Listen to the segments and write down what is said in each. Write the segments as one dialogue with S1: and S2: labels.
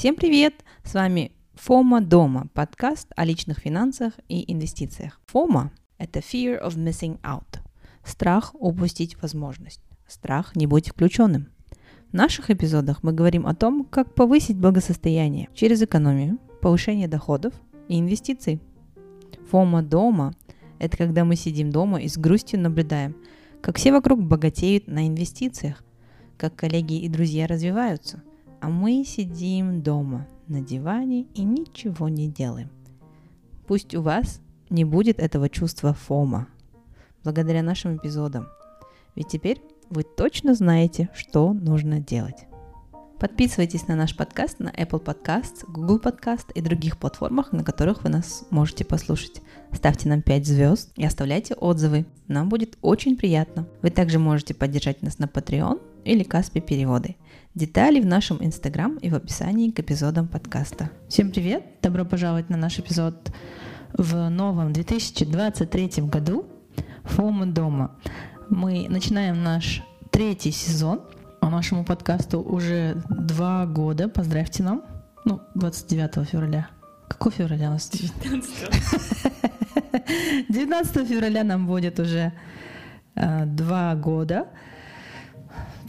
S1: Всем привет! С вами Фома дома, подкаст о личных финансах и инвестициях. Фома – это fear of missing out, страх упустить возможность, страх не быть включенным. В наших эпизодах мы говорим о том, как повысить благосостояние через экономию, повышение доходов и инвестиций. Фома дома – это когда мы сидим дома и с грустью наблюдаем, как все вокруг богатеют на инвестициях, как коллеги и друзья развиваются, а мы сидим дома на диване и ничего не делаем. Пусть у вас не будет этого чувства фома, благодаря нашим эпизодам. Ведь теперь вы точно знаете, что нужно делать. Подписывайтесь на наш подкаст на Apple Podcasts, Google Podcast и других платформах, на которых вы нас можете послушать. Ставьте нам 5 звезд и оставляйте отзывы. Нам будет очень приятно. Вы также можете поддержать нас на Patreon или Каспи переводы. Детали в нашем Инстаграм и в описании к эпизодам подкаста. Всем привет! Добро пожаловать на наш эпизод в новом 2023 году «Фома дома». Мы начинаем наш третий сезон – нашему подкасту уже два года. Поздравьте нам. Ну, 29 февраля. Какого февраля у нас? 19. 19 февраля нам будет уже э, два года.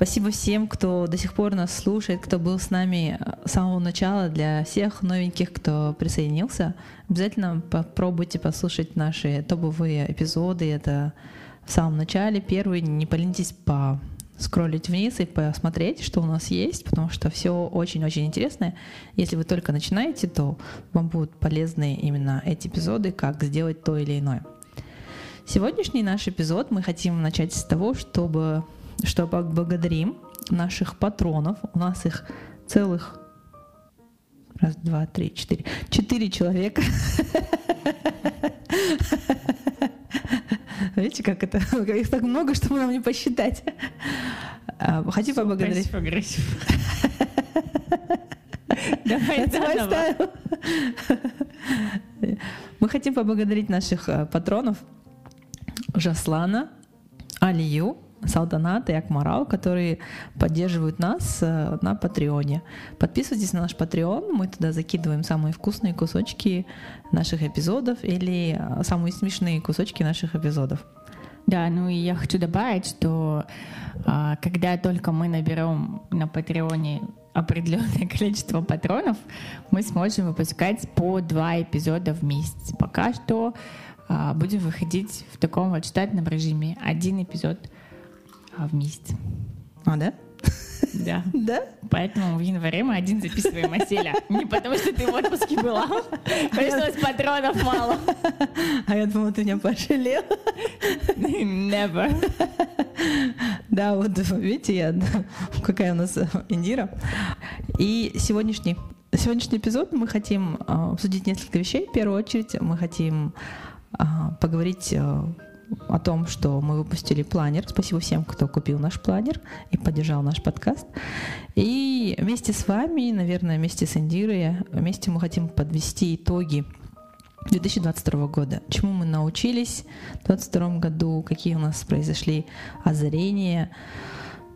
S1: Спасибо всем, кто до сих пор нас слушает, кто был с нами с самого начала. Для всех новеньких, кто присоединился, обязательно попробуйте послушать наши топовые эпизоды. Это в самом начале, первый. Не поленитесь по скроллить вниз и посмотреть, что у нас есть, потому что все очень-очень интересное. Если вы только начинаете, то вам будут полезны именно эти эпизоды, как сделать то или иное. Сегодняшний наш эпизод мы хотим начать с того, чтобы, что поблагодарим наших патронов. У нас их целых раз, два, три, четыре. Четыре человека. Видите, как это? Их так много, что нам не посчитать. А, хочу поблагодарить. Давай, давай Мы хотим поблагодарить наших э, патронов Жаслана, Алию, Салданат и Акмарал, которые поддерживают нас э, на Патреоне. Подписывайтесь на наш Патреон, мы туда закидываем самые вкусные кусочки наших эпизодов или э, самые смешные кусочки наших эпизодов.
S2: Да, ну и я хочу добавить, что а, когда только мы наберем на Патреоне определенное количество патронов, мы сможем выпускать по два эпизода в месяц. Пока что а, будем выходить в таком вот штатном режиме. Один эпизод а, в месяц.
S1: А, да?
S2: Да.
S1: Да?
S2: Поэтому в январе мы один записываем Аселя. Не потому, что ты в отпуске была. Пришлось патронов мало.
S1: А я думала, ты меня пожалел.
S2: Never.
S1: Да, вот видите, я какая у нас Индира. И сегодняшний сегодняшний эпизод мы хотим а, обсудить несколько вещей. В первую очередь мы хотим а, поговорить о том, что мы выпустили планер. Спасибо всем, кто купил наш планер и поддержал наш подкаст. И вместе с вами, наверное, вместе с Индирой, вместе мы хотим подвести итоги 2022 года. Чему мы научились в 2022 году, какие у нас произошли озарения,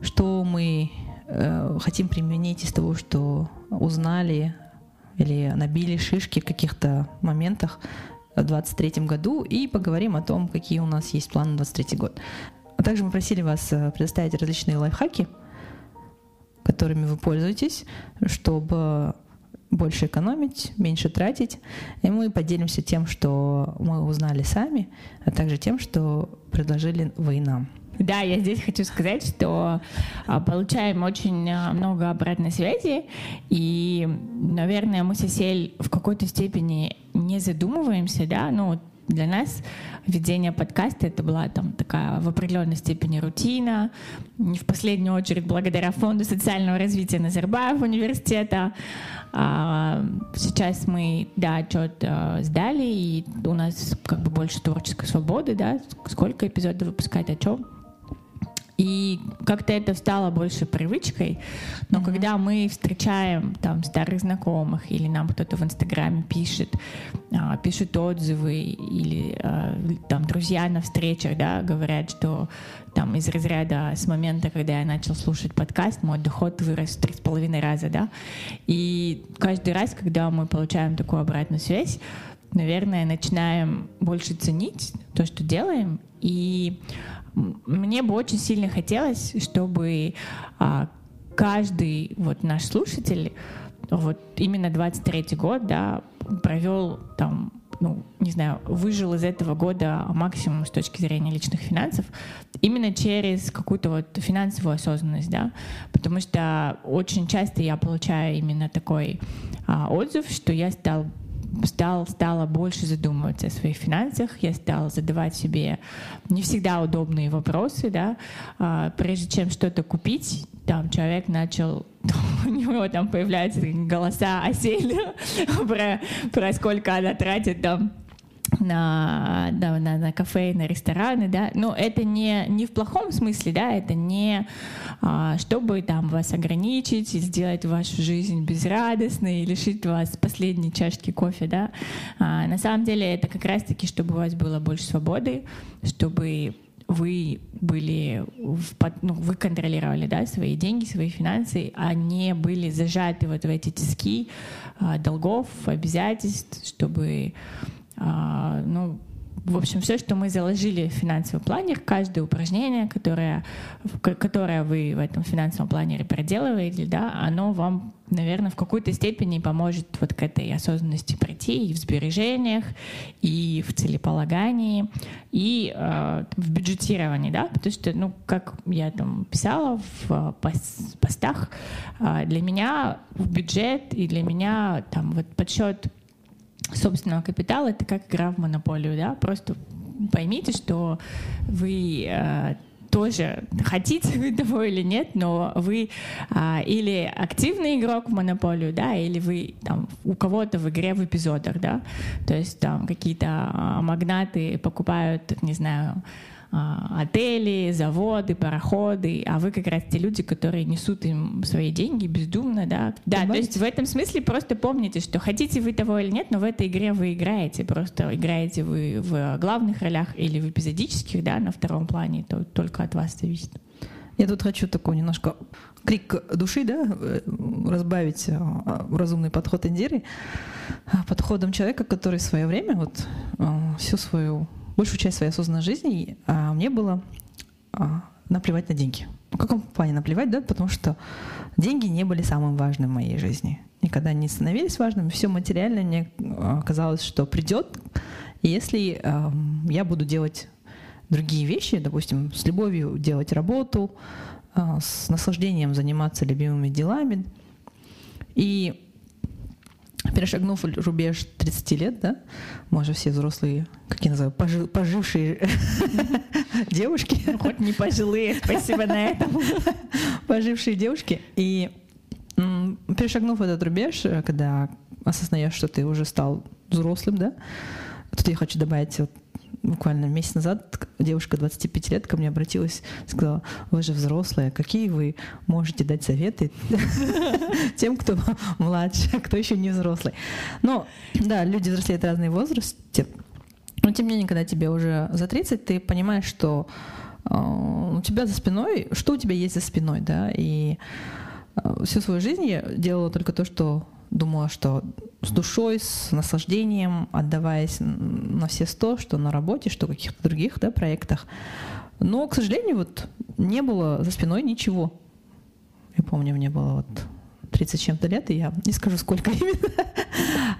S1: что мы э, хотим применить из того, что узнали или набили шишки в каких-то моментах в 2023 году и поговорим о том, какие у нас есть планы на 2023 год. А также мы просили вас э, предоставить различные лайфхаки, которыми вы пользуетесь, чтобы больше экономить, меньше тратить. И мы поделимся тем, что мы узнали сами, а также тем, что предложили вы нам.
S2: Да, я здесь хочу сказать, что а, получаем очень а, много обратной связи, и, наверное, мы с в какой-то степени не задумываемся, да, ну, для нас ведение подкаста это была там такая в определенной степени рутина, не в последнюю очередь благодаря Фонду социального развития Назарбаев университета. А, сейчас мы, да, отчет сдали, и у нас как бы больше творческой свободы, да, сколько эпизодов выпускать, о чем И как-то это стало больше привычкой. Но mm-hmm. когда мы встречаем там старых знакомых или нам кто-то в Инстаграме пишет, а, пишет отзывы или а, там друзья на встречах, да, говорят, что там из разряда с момента, когда я начал слушать подкаст, мой доход вырос в три с половиной раза, да. И каждый раз, когда мы получаем такую обратную связь, наверное, начинаем больше ценить то, что делаем. И мне бы очень сильно хотелось, чтобы а, каждый вот наш слушатель вот именно 23 год, да, провел там, ну, не знаю, выжил из этого года максимум с точки зрения личных финансов, именно через какую-то вот финансовую осознанность, да, потому что очень часто я получаю именно такой а, отзыв, что я стал стал, стала больше задумываться о своих финансах, я стала задавать себе не всегда удобные вопросы, да, а, прежде чем что-то купить, там человек начал, у него там появляются голоса осели про, про сколько она тратит там на, да, на, на кафе, на рестораны, да, но это не, не в плохом смысле, да, это не а, чтобы там вас ограничить и сделать вашу жизнь безрадостной и лишить вас последней чашки кофе, да. А, на самом деле это как раз-таки, чтобы у вас было больше свободы, чтобы вы были, в, ну, вы контролировали, да, свои деньги, свои финансы, а не были зажаты вот в эти тиски а, долгов, обязательств, чтобы ну, в общем, все, что мы заложили в финансовый планер, каждое упражнение, которое, которое вы в этом финансовом планере проделываете, да, оно вам, наверное, в какой-то степени поможет вот к этой осознанности пройти и в сбережениях, и в целеполагании, и э, в бюджетировании, да, потому что, ну, как я там писала в постах, э, для меня бюджет и для меня там вот подсчет собственного капитала это как игра в монополию, да, просто поймите, что вы э, тоже хотите вы того или нет, но вы а, или активный игрок в монополию, да, или вы там у кого-то в игре в эпизодах, да, то есть там какие-то а, магнаты покупают, не знаю, отели, заводы, пароходы, а вы как раз те люди, которые несут им свои деньги бездумно, да. Да, Понимаете? то есть в этом смысле просто помните, что хотите вы того или нет, но в этой игре вы играете, просто играете вы в главных ролях или в эпизодических, да, на втором плане, то только от вас зависит.
S1: Я тут хочу такой немножко крик души, да, э, разбавить а, разумный подход Индиры подходом человека, который в свое время вот всю свою большую часть своей осознанной жизни а, мне было а, наплевать на деньги. В каком плане наплевать, да? Потому что деньги не были самым важным в моей жизни. Никогда не становились важными. Все материальное мне а, казалось, что придет, если э, я буду делать другие вещи, допустим, с любовью делать работу, э, с наслаждением заниматься любимыми делами. И перешагнув рубеж 30 лет, да, мы же все взрослые, как я называю, пожи, пожившие девушки.
S2: Ну, хоть не пожилые, спасибо на этом.
S1: Пожившие девушки. И перешагнув этот рубеж, когда осознаешь, что ты уже стал взрослым, да, тут я хочу добавить вот буквально месяц назад девушка 25 лет ко мне обратилась, сказала, вы же взрослые, какие вы можете дать советы тем, кто младше, кто еще не взрослый. Но да, люди взрослеют разные возрасте, но тем не менее, когда тебе уже за 30, ты понимаешь, что э, у тебя за спиной, что у тебя есть за спиной, да, и э, всю свою жизнь я делала только то, что думала, что с душой, с наслаждением, отдаваясь на все сто, что на работе, что в каких-то других да, проектах. Но, к сожалению, вот не было за спиной ничего. Я помню, мне было вот 30 чем-то лет, и я не скажу, сколько именно.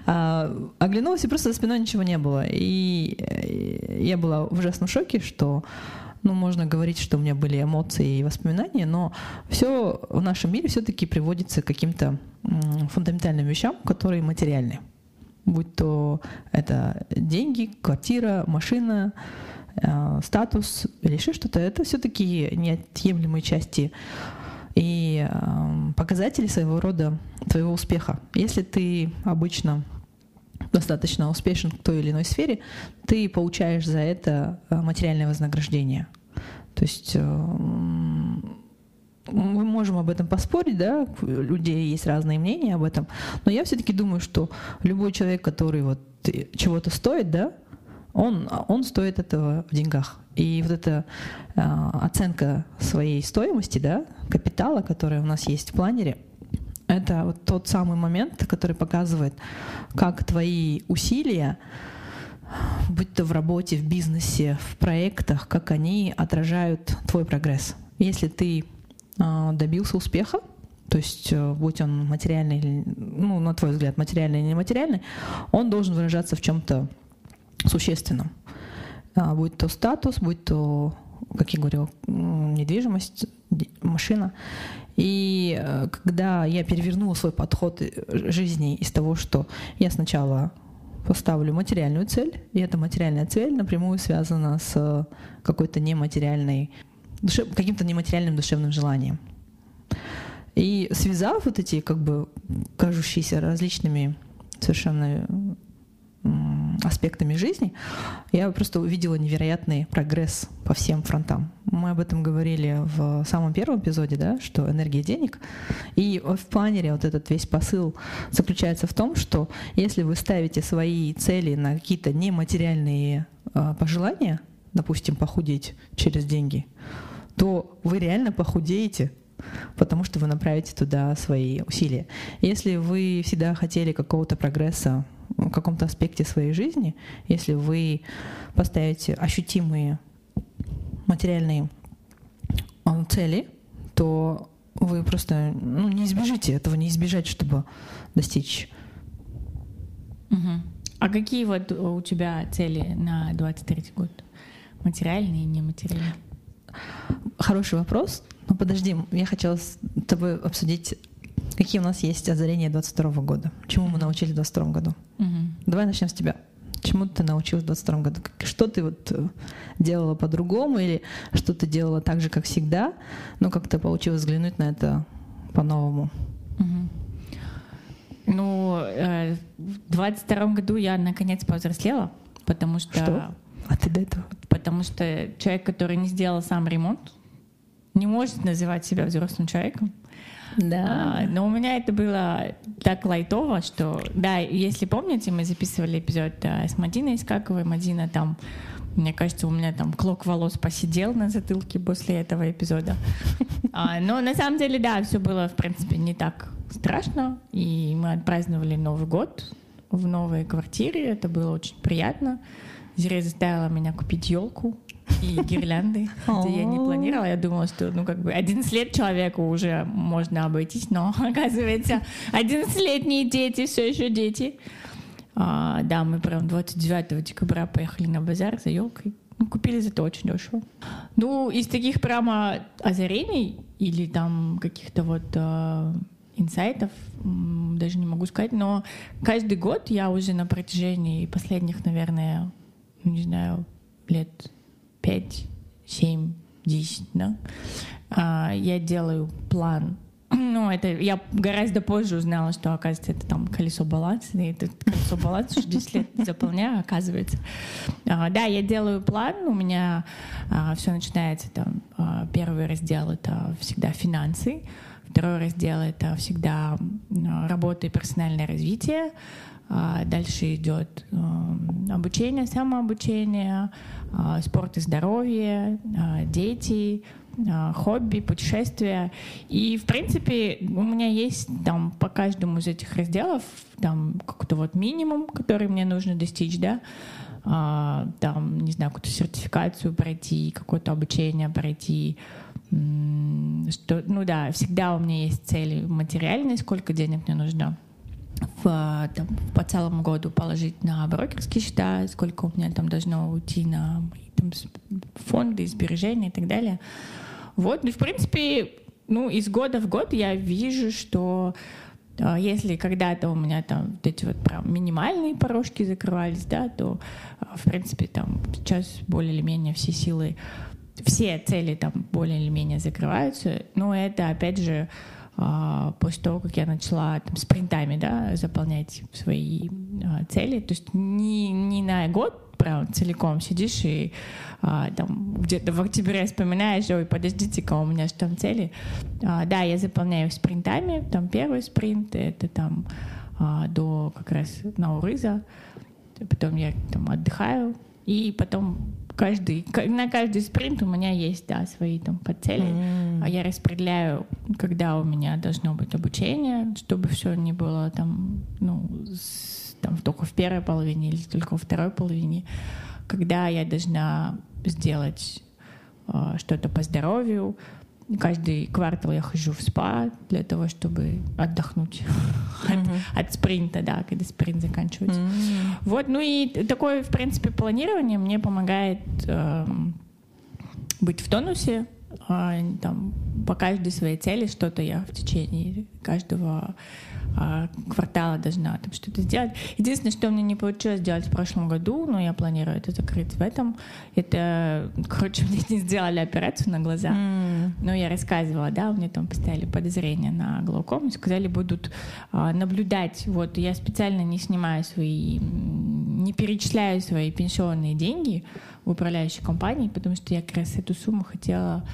S1: а, оглянулась, и просто за спиной ничего не было. И э, я была в ужасном шоке, что ну, можно говорить, что у меня были эмоции и воспоминания, но все в нашем мире все-таки приводится к каким-то фундаментальным вещам, которые материальны. Будь то это деньги, квартира, машина, э, статус или еще что-то, это все-таки неотъемлемые части и э, показатели своего рода твоего успеха. Если ты обычно достаточно успешен в той или иной сфере, ты получаешь за это э, материальное вознаграждение. То есть э, мы можем об этом поспорить, да, у людей есть разные мнения об этом, но я все-таки думаю, что любой человек, который вот чего-то стоит, да, он, он стоит этого в деньгах. И вот эта э, оценка своей стоимости, да, капитала, которая у нас есть в планере, это вот тот самый момент, который показывает, как твои усилия, будь то в работе, в бизнесе, в проектах, как они отражают твой прогресс. Если ты э, добился успеха, то есть э, будь он материальный, ну, на твой взгляд, материальный или нематериальный, он должен выражаться в чем-то существенном. А, будь то статус, будь то, как я говорил, недвижимость, машина. И э, когда я перевернула свой подход э, жизни из того, что я сначала поставлю материальную цель, и эта материальная цель напрямую связана с какой-то нематериальной, каким-то нематериальным душевным желанием. И связав вот эти как бы кажущиеся различными совершенно аспектами жизни, я просто увидела невероятный прогресс по всем фронтам. Мы об этом говорили в самом первом эпизоде, да, что энергия денег. И в планере вот этот весь посыл заключается в том, что если вы ставите свои цели на какие-то нематериальные э, пожелания, допустим, похудеть через деньги, то вы реально похудеете, потому что вы направите туда свои усилия. Если вы всегда хотели какого-то прогресса в каком-то аспекте своей жизни, если вы поставите ощутимые материальные а, цели, то вы просто ну, не избежите этого, не избежать, чтобы достичь.
S2: Угу. А какие вот у тебя цели на 23 год? Материальные и нематериальные?
S1: Хороший вопрос. Но подожди, я хотела с тобой обсудить Какие у нас есть озарения 22 года? Чему мы научились в 22 году? Угу. Давай начнем с тебя. Чему ты научилась в 22 году? Что ты вот э, делала по-другому или что ты делала так же, как всегда, но как-то получилось взглянуть на это по-новому?
S2: Угу. Ну, э, в 22 году я наконец повзрослела, потому что...
S1: Что? А ты до этого?
S2: Потому что человек, который не сделал сам ремонт, не может называть себя взрослым человеком.
S1: Да.
S2: А, но у меня это было так лайтово, что, да, если помните, мы записывали эпизод а, с Мадиной Искаковой. Мадина там, мне кажется, у меня там клок волос посидел на затылке после этого эпизода. А, но на самом деле, да, все было, в принципе, не так страшно. И мы отпраздновали Новый год в новой квартире. Это было очень приятно. Зря заставила меня купить елку и гирлянды, хотя я не планировала. Я думала, что, ну, как бы 11 лет человеку уже можно обойтись, но, оказывается, 11-летние дети все еще дети. А, да, мы прям 29 декабря поехали на базар за елкой. Ну, купили зато очень дешево. Ну, из таких прямо озарений или там каких-то вот э, инсайтов, даже не могу сказать, но каждый год я уже на протяжении последних, наверное, не знаю, лет 5, 7, 10, да, а, я делаю план ну, это я гораздо позже узнала, что, оказывается, это там колесо баланса, и это колесо баланса уже 10 лет заполняю, оказывается. А, да, я делаю план, у меня а, все начинается там, а, первый раздел — это всегда финансы, второй раздел — это всегда работа и персональное развитие, дальше идет эм, обучение, самообучение, а, спорт и здоровье, а, дети, хобби, путешествия. И, в принципе, у меня есть там по каждому из этих разделов там какой-то вот минимум, который мне нужно достичь, да, там, не знаю, какую-то сертификацию пройти, какое-то обучение пройти, что, ну да, всегда у меня есть цели материальные, сколько денег мне нужно в, там, по целому году положить на брокерские счета, сколько у меня там должно уйти на там, фонды, сбережения и так далее. Вот, ну, в принципе, ну, из года в год я вижу, что а, если когда-то у меня там вот эти вот прям минимальные порожки закрывались, да, то, а, в принципе, там сейчас более или менее все силы, все цели там более или менее закрываются. Но это, опять же, а, после того, как я начала там, спринтами да, заполнять свои а, цели. То есть не, не на год прям целиком сидишь и а, там где-то в октябре вспоминаешь, ой, подождите-ка, у меня же там цели. А, да, я заполняю спринтами, там первый спринт, это там а, до как раз Наурыза, потом я там отдыхаю, и потом каждый, на каждый спринт у меня есть, да, свои там подцели. Mm. А я распределяю, когда у меня должно быть обучение, чтобы все не было там, ну, с, там только в первой половине или только во второй половине. Когда я должна сделать э, что-то по здоровью, Каждый квартал я хожу в спа для того, чтобы отдохнуть mm-hmm. от, от спринта, да, когда спринт заканчивается. Mm-hmm. Вот, ну и такое, в принципе, планирование мне помогает э, быть в тонусе, э, там, по каждой своей цели что-то я в течение каждого квартала должна там что-то сделать. Единственное, что мне не получилось сделать в прошлом году, но я планирую это закрыть в этом, это, короче, мне не сделали операцию на глаза. Mm. Но я рассказывала, да, мне там поставили подозрение на глаукому, сказали, будут а, наблюдать. Вот я специально не снимаю свои, не перечисляю свои пенсионные деньги в управляющей компании, потому что я как раз эту сумму хотела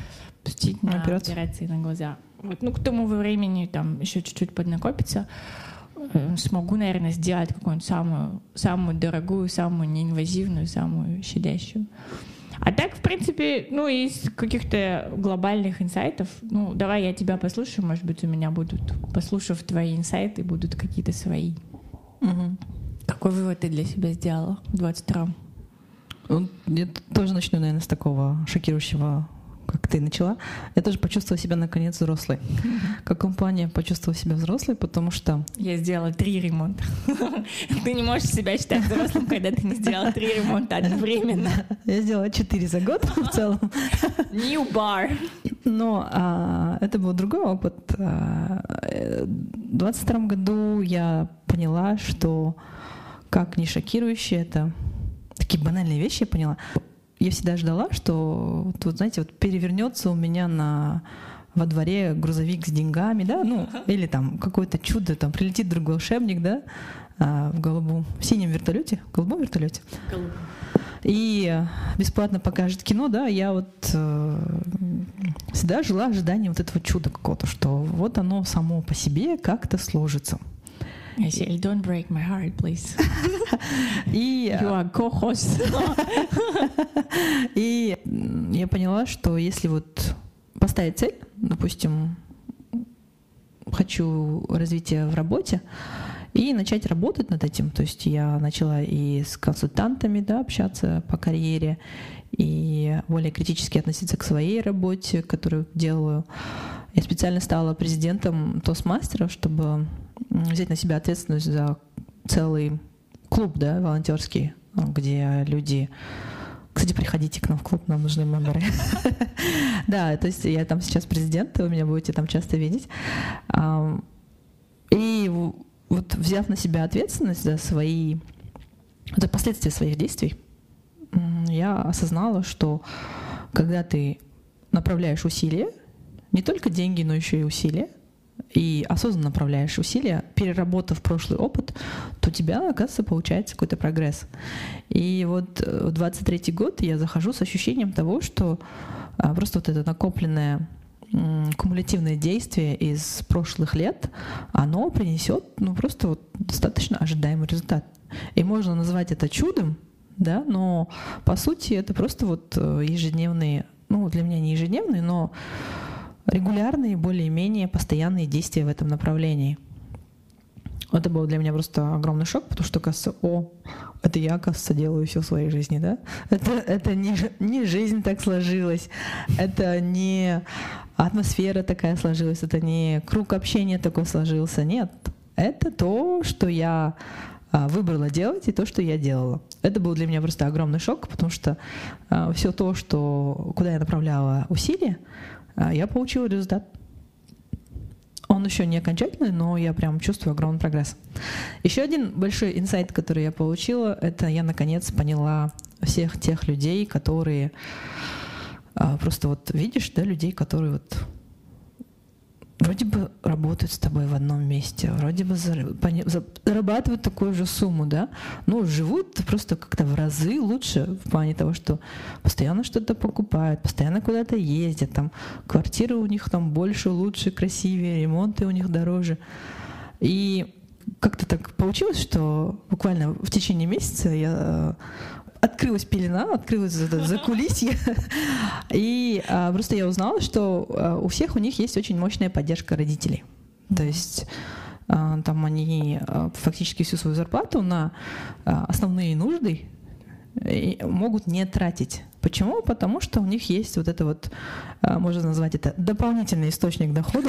S2: пустить на операцию. операции на глаза. Вот, ну, к тому времени там еще чуть-чуть поднакопится, э, смогу, наверное, сделать какую-нибудь самую, самую дорогую, самую неинвазивную, самую щадящую. А так, в принципе, ну, из каких-то глобальных инсайтов, ну, давай я тебя послушаю, может быть, у меня будут, послушав твои инсайты, будут какие-то свои. Угу. Какой вывод ты для себя сделала в 22-м?
S1: Ну, я тоже начну, наверное, с такого шокирующего как ты начала, я тоже почувствовала себя наконец взрослой. В каком плане почувствовала себя взрослой? Потому что...
S2: Я сделала три ремонта. Ты не можешь себя считать взрослым, когда ты не сделала три ремонта одновременно.
S1: Я сделала четыре за год в целом.
S2: New bar.
S1: Но а, это был другой опыт. А, в 22 году я поняла, что как не шокирующе это такие банальные вещи я поняла я всегда ждала, что вот, вот знаете, вот перевернется у меня на во дворе грузовик с деньгами, да, ну, или там какое-то чудо, там прилетит другой волшебник, да, а, в голубом, в синем вертолете, в голубом вертолете. И бесплатно покажет кино, да, я вот э, всегда жила ожиданием вот этого чуда какого-то, что вот оно само по себе как-то сложится.
S2: I say, don't break my heart, please.
S1: И,
S2: you are co-host.
S1: И я поняла, что если вот поставить цель, допустим, хочу развития в работе, и начать работать над этим. То есть я начала и с консультантами да, общаться по карьере, и более критически относиться к своей работе, которую делаю. Я специально стала президентом Тостмастеров, чтобы взять на себя ответственность за целый клуб, да, волонтерский, где люди кстати, приходите к нам в клуб, нам нужны мемберы. Да, то есть я там сейчас президент, вы меня будете там часто видеть. И вот взяв на себя ответственность за свои, за последствия своих действий, я осознала, что когда ты направляешь усилия, не только деньги, но еще и усилия, и осознанно направляешь усилия, переработав прошлый опыт, то у тебя, оказывается, получается какой-то прогресс. И вот э, в 23 год я захожу с ощущением того, что а, просто вот это накопленное кумулятивное действие из прошлых лет, оно принесет ну, просто вот достаточно ожидаемый результат. И можно назвать это чудом, да, но по сути это просто вот э, ежедневные, ну для меня не ежедневные, но регулярные, более-менее постоянные действия в этом направлении. Это был для меня просто огромный шок, потому что, кажется, о, это я, кажется, делаю все в своей жизни, да? Это, это не, не жизнь так сложилась, это не атмосфера такая сложилась, это не круг общения такой сложился, нет. Это то, что я а, выбрала делать, и то, что я делала. Это был для меня просто огромный шок, потому что а, все то, что, куда я направляла усилия, я получила результат. Он еще не окончательный, но я прям чувствую огромный прогресс. Еще один большой инсайт, который я получила, это я наконец поняла всех тех людей, которые а, просто вот видишь, да, людей, которые вот вроде бы работают с тобой в одном месте, вроде бы зарабатывают такую же сумму, да, но живут просто как-то в разы лучше в плане того, что постоянно что-то покупают, постоянно куда-то ездят, там квартиры у них там больше, лучше, красивее, ремонты у них дороже. И как-то так получилось, что буквально в течение месяца я открылась пелена, открылась за, за кулисье. И а, просто я узнала, что а, у всех у них есть очень мощная поддержка родителей. То есть а, там они а, фактически всю свою зарплату на а, основные нужды могут не тратить. Почему? Потому что у них есть вот это вот, можно назвать это дополнительный источник дохода.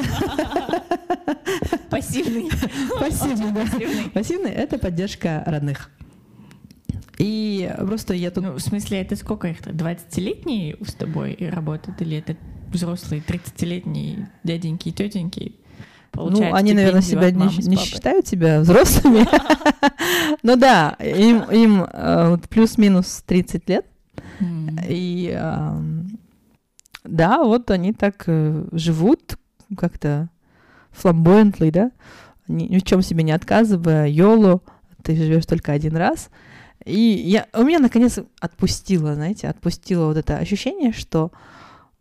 S2: Пассивный.
S1: Пассивный, да. Пассивный — это поддержка родных. И просто я тут...
S2: Ну, в смысле, это сколько их? 20-летние с тобой работают? Или это взрослые 30-летние дяденьки и тетеньки?
S1: Ну, они, наверное, себя не, не считают себя взрослыми. Ну да, им, э, плюс-минус 30 лет. И да, вот они так э, живут как-то фламбоентли, да, ни, в чем себе не отказывая, йоло, ты живешь только один раз — и я, у меня наконец отпустило, знаете, отпустило вот это ощущение, что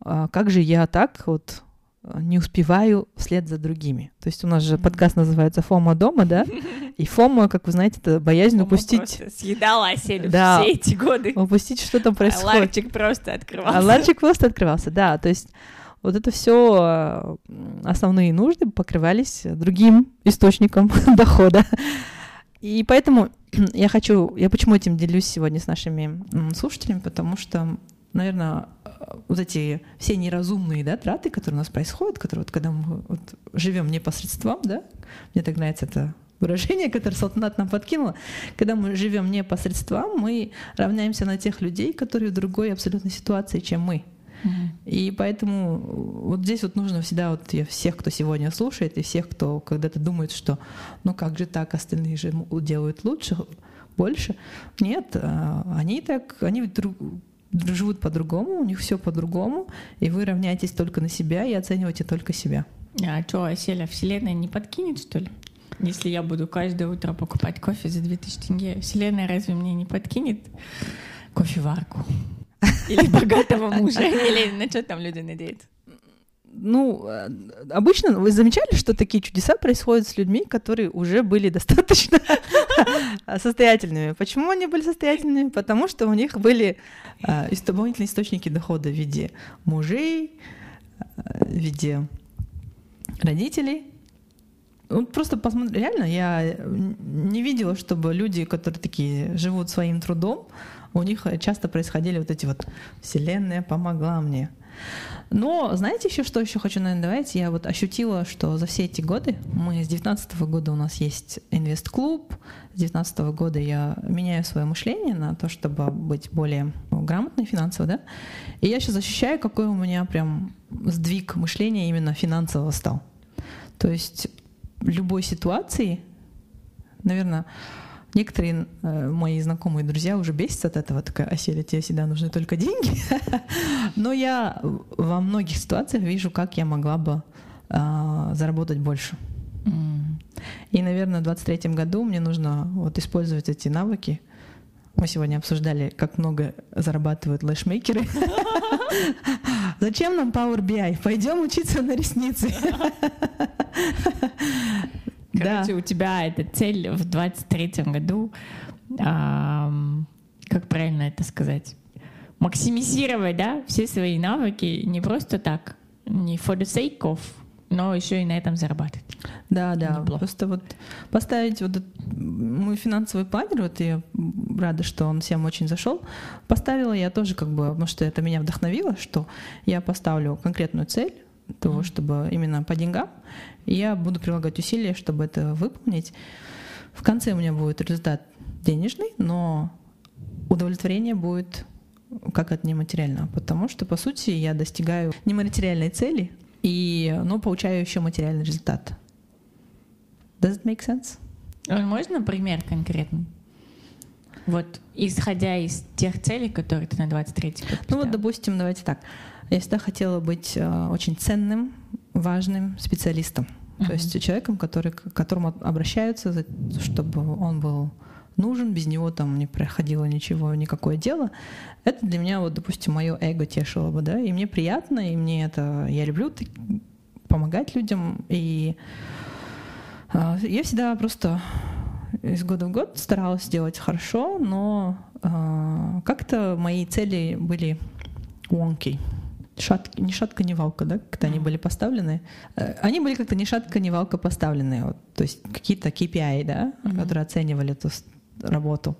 S1: а, как же я так вот а, не успеваю вслед за другими. То есть у нас же подкаст называется «Фома дома», да? И Фома, как вы знаете, это боязнь Фома упустить...
S2: съедала оселю да, все эти годы.
S1: Упустить, что там происходит.
S2: А ларчик просто открывался.
S1: А ларчик просто открывался, да. То есть вот это все а, основные нужды покрывались другим источником дохода. И поэтому я хочу, я почему этим делюсь сегодня с нашими слушателями, потому что, наверное, вот эти все неразумные да, траты, которые у нас происходят, которые вот когда мы вот живем непосредством, да, мне так нравится это выражение, которое Салтанат нам подкинула, когда мы живем непосредством, мы равняемся на тех людей, которые в другой абсолютной ситуации, чем мы. И поэтому вот здесь вот нужно всегда вот всех, кто сегодня слушает, и всех, кто когда-то думает, что ну как же так, остальные же делают лучше, больше. Нет, а, они так, они друг, живут по-другому, у них все по-другому, и вы равняетесь только на себя и оцениваете только себя.
S2: А что, Оселя, Вселенная не подкинет, что ли? Если я буду каждое утро покупать кофе за 2000 тенге, Вселенная разве мне не подкинет кофеварку? Или богатого мужа, или на что там люди надеются?
S1: ну, э, обычно вы замечали, что такие чудеса происходят с людьми, которые уже были достаточно состоятельными. Почему они были состоятельными? Потому что у них были э, дополнительные источники дохода в виде мужей, э, в виде родителей. Ну, просто посмотри, реально, я не видела, чтобы люди, которые такие живут своим трудом, у них часто происходили вот эти вот «Вселенная помогла мне». Но знаете еще, что еще хочу, наверное, давайте? Я вот ощутила, что за все эти годы, мы с 19 года у нас есть инвест-клуб, с 19 года я меняю свое мышление на то, чтобы быть более грамотной финансово, да? И я сейчас ощущаю, какой у меня прям сдвиг мышления именно финансового стал. То есть любой ситуации, наверное, Некоторые э, мои знакомые друзья уже бесятся от этого, такая, Аселя, тебе всегда нужны только деньги. Но я во многих ситуациях вижу, как я могла бы э, заработать больше. И, наверное, в 23 году мне нужно вот использовать эти навыки. Мы сегодня обсуждали, как много зарабатывают лэшмейкеры. Зачем нам Power BI? Пойдем учиться на ресницы.
S2: Короче, да. у тебя эта цель в 23 году, эм, как правильно это сказать, максимизировать, да, все свои навыки не просто так, не for the sake of, но еще и на этом зарабатывать.
S1: Да, да. Неплохо. Просто вот поставить вот мой финансовый планер, вот я рада, что он всем очень зашел. Поставила я тоже как бы, потому что это меня вдохновило, что я поставлю конкретную цель того, mm-hmm. чтобы именно по деньгам я буду прилагать усилия, чтобы это выполнить. В конце у меня будет результат денежный, но удовлетворение будет как от нематериального, потому что, по сути, я достигаю нематериальной цели, и, но получаю еще материальный результат. Does it make sense?
S2: А можно пример конкретный? Вот, исходя из тех целей, которые ты на 23 год
S1: Ну вот, допустим, давайте так. Я всегда хотела быть э, очень ценным, важным специалистом. Uh-huh. То есть человеком, который, к которому обращаются, чтобы он был нужен, без него там не проходило ничего, никакое дело. Это для меня, вот, допустим, мое эго тешило бы, да, и мне приятно, и мне это, я люблю помогать людям, и э, я всегда просто из года в год старалась сделать хорошо, но э, как-то мои цели были wonky. Шатки, не шатка, не валка, да, как-то они были поставлены. Э, они были как-то не шатка, не валка поставлены. Вот, то есть какие-то KPI, да, mm-hmm. которые оценивали эту работу.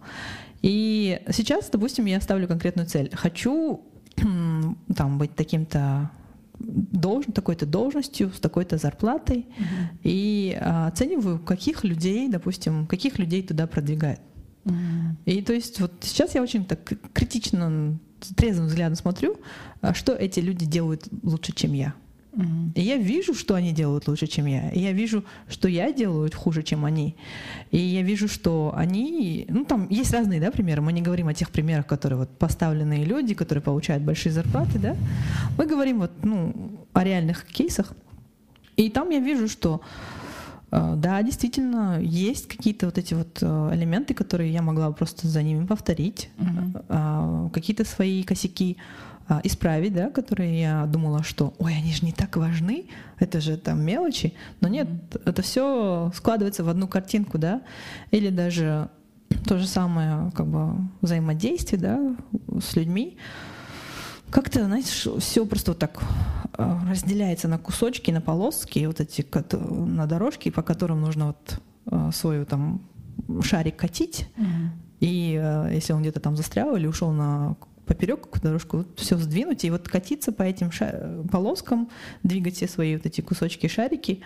S1: И сейчас, допустим, я ставлю конкретную цель. Хочу там быть таким-то должен, такой-то должностью, с такой-то зарплатой, uh-huh. и а, оцениваю, каких людей, допустим, каких людей туда продвигает. Uh-huh. И то есть вот сейчас я очень так критично, трезвым взглядом смотрю, а, что эти люди делают лучше, чем я. Mm-hmm. И я вижу, что они делают лучше, чем я. И я вижу, что я делаю хуже, чем они. И я вижу, что они... Ну, там есть разные да, примеры. Мы не говорим о тех примерах, которые вот поставленные люди, которые получают большие зарплаты, да. Мы говорим вот, ну, о реальных кейсах. И там я вижу, что да, действительно, есть какие-то вот эти вот э, элементы, которые я могла просто за ними повторить, mm-hmm. какие-то свои косяки а, исправить, да, которые я думала, что, ой, они же не так важны, это же там мелочи, но нет, это все складывается в одну картинку, да, или даже то же самое, как бы взаимодействие, да, с людьми. Как-то, знаешь, все просто вот так а, разделяется на кусочки, на полоски, вот эти на дорожки, по которым нужно вот а, свой там шарик катить. Mm-hmm. И если он где-то там застрял или ушел на поперек дорожку, вот все сдвинуть и вот катиться по этим ша- полоскам, двигать все свои вот эти кусочки шарики,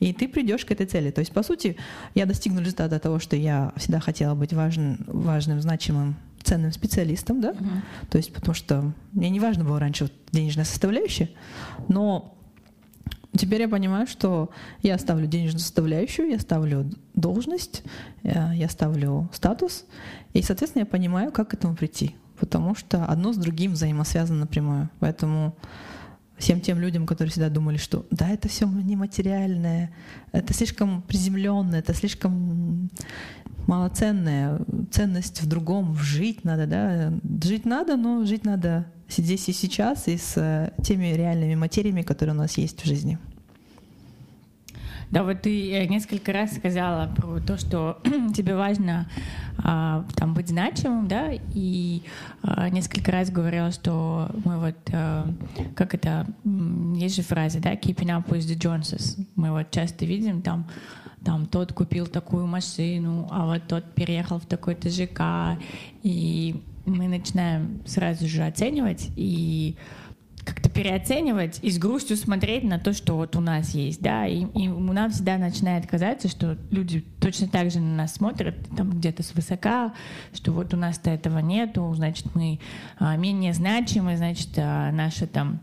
S1: и ты придешь к этой цели. То есть, по сути, я достигну результата того, что я всегда хотела быть важным, важным значимым, ценным специалистом, да, uh-huh. то есть потому что мне не важно было раньше вот денежная составляющая, но Теперь я понимаю, что я ставлю денежную составляющую, я ставлю должность, э, я ставлю статус, и, соответственно, я понимаю, как к этому прийти потому что одно с другим взаимосвязано напрямую. Поэтому всем тем людям, которые всегда думали, что да, это все нематериальное, это слишком приземленное, это слишком малоценное, ценность в другом, жить надо, да, жить надо, но жить надо здесь и сейчас и с э, теми реальными материями, которые у нас есть в жизни.
S2: Да, вот ты э, несколько раз сказала про то, что тебе важно а, там быть значимым, да, и а, несколько раз говорила, что мы вот, а, как это, есть же фраза, да, keeping up with the Joneses. Мы вот часто видим там, там тот купил такую машину, а вот тот переехал в такой-то ЖК, и мы начинаем сразу же оценивать и как-то переоценивать и с грустью смотреть на то, что вот у нас есть, да, и, и у нас всегда начинает казаться, что люди точно так же на нас смотрят, там где-то свысока, что вот у нас-то этого нету, значит, мы а, менее значимы, значит, а, наша там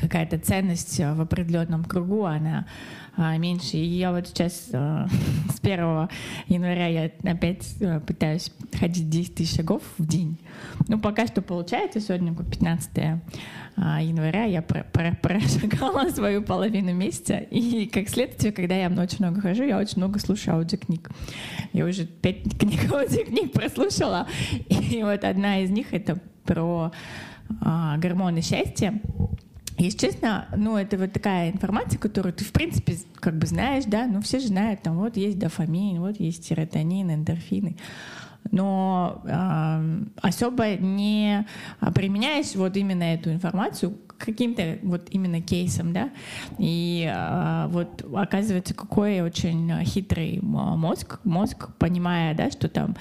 S2: какая-то ценность в определенном кругу, она а, меньше. И я вот сейчас а, с 1 января я опять а, пытаюсь ходить 10 тысяч шагов в день. Ну, пока что получается. Сегодня 15 января я прошагала свою половину месяца. И как следствие, когда я очень много хожу, я очень много слушаю аудиокниг. Я уже пять книг аудиокниг прослушала. И вот одна из них — это про гормоны счастья. Если честно, ну, это вот такая информация, которую ты, в принципе, как бы знаешь, да, ну, все же знают, там, вот есть дофамин, вот есть серотонин, эндорфины. Но э, особо не применяешь вот именно эту информацию каким-то вот именно кейсом, да, и э, вот оказывается, какой очень хитрый мозг, мозг, понимая, да, что там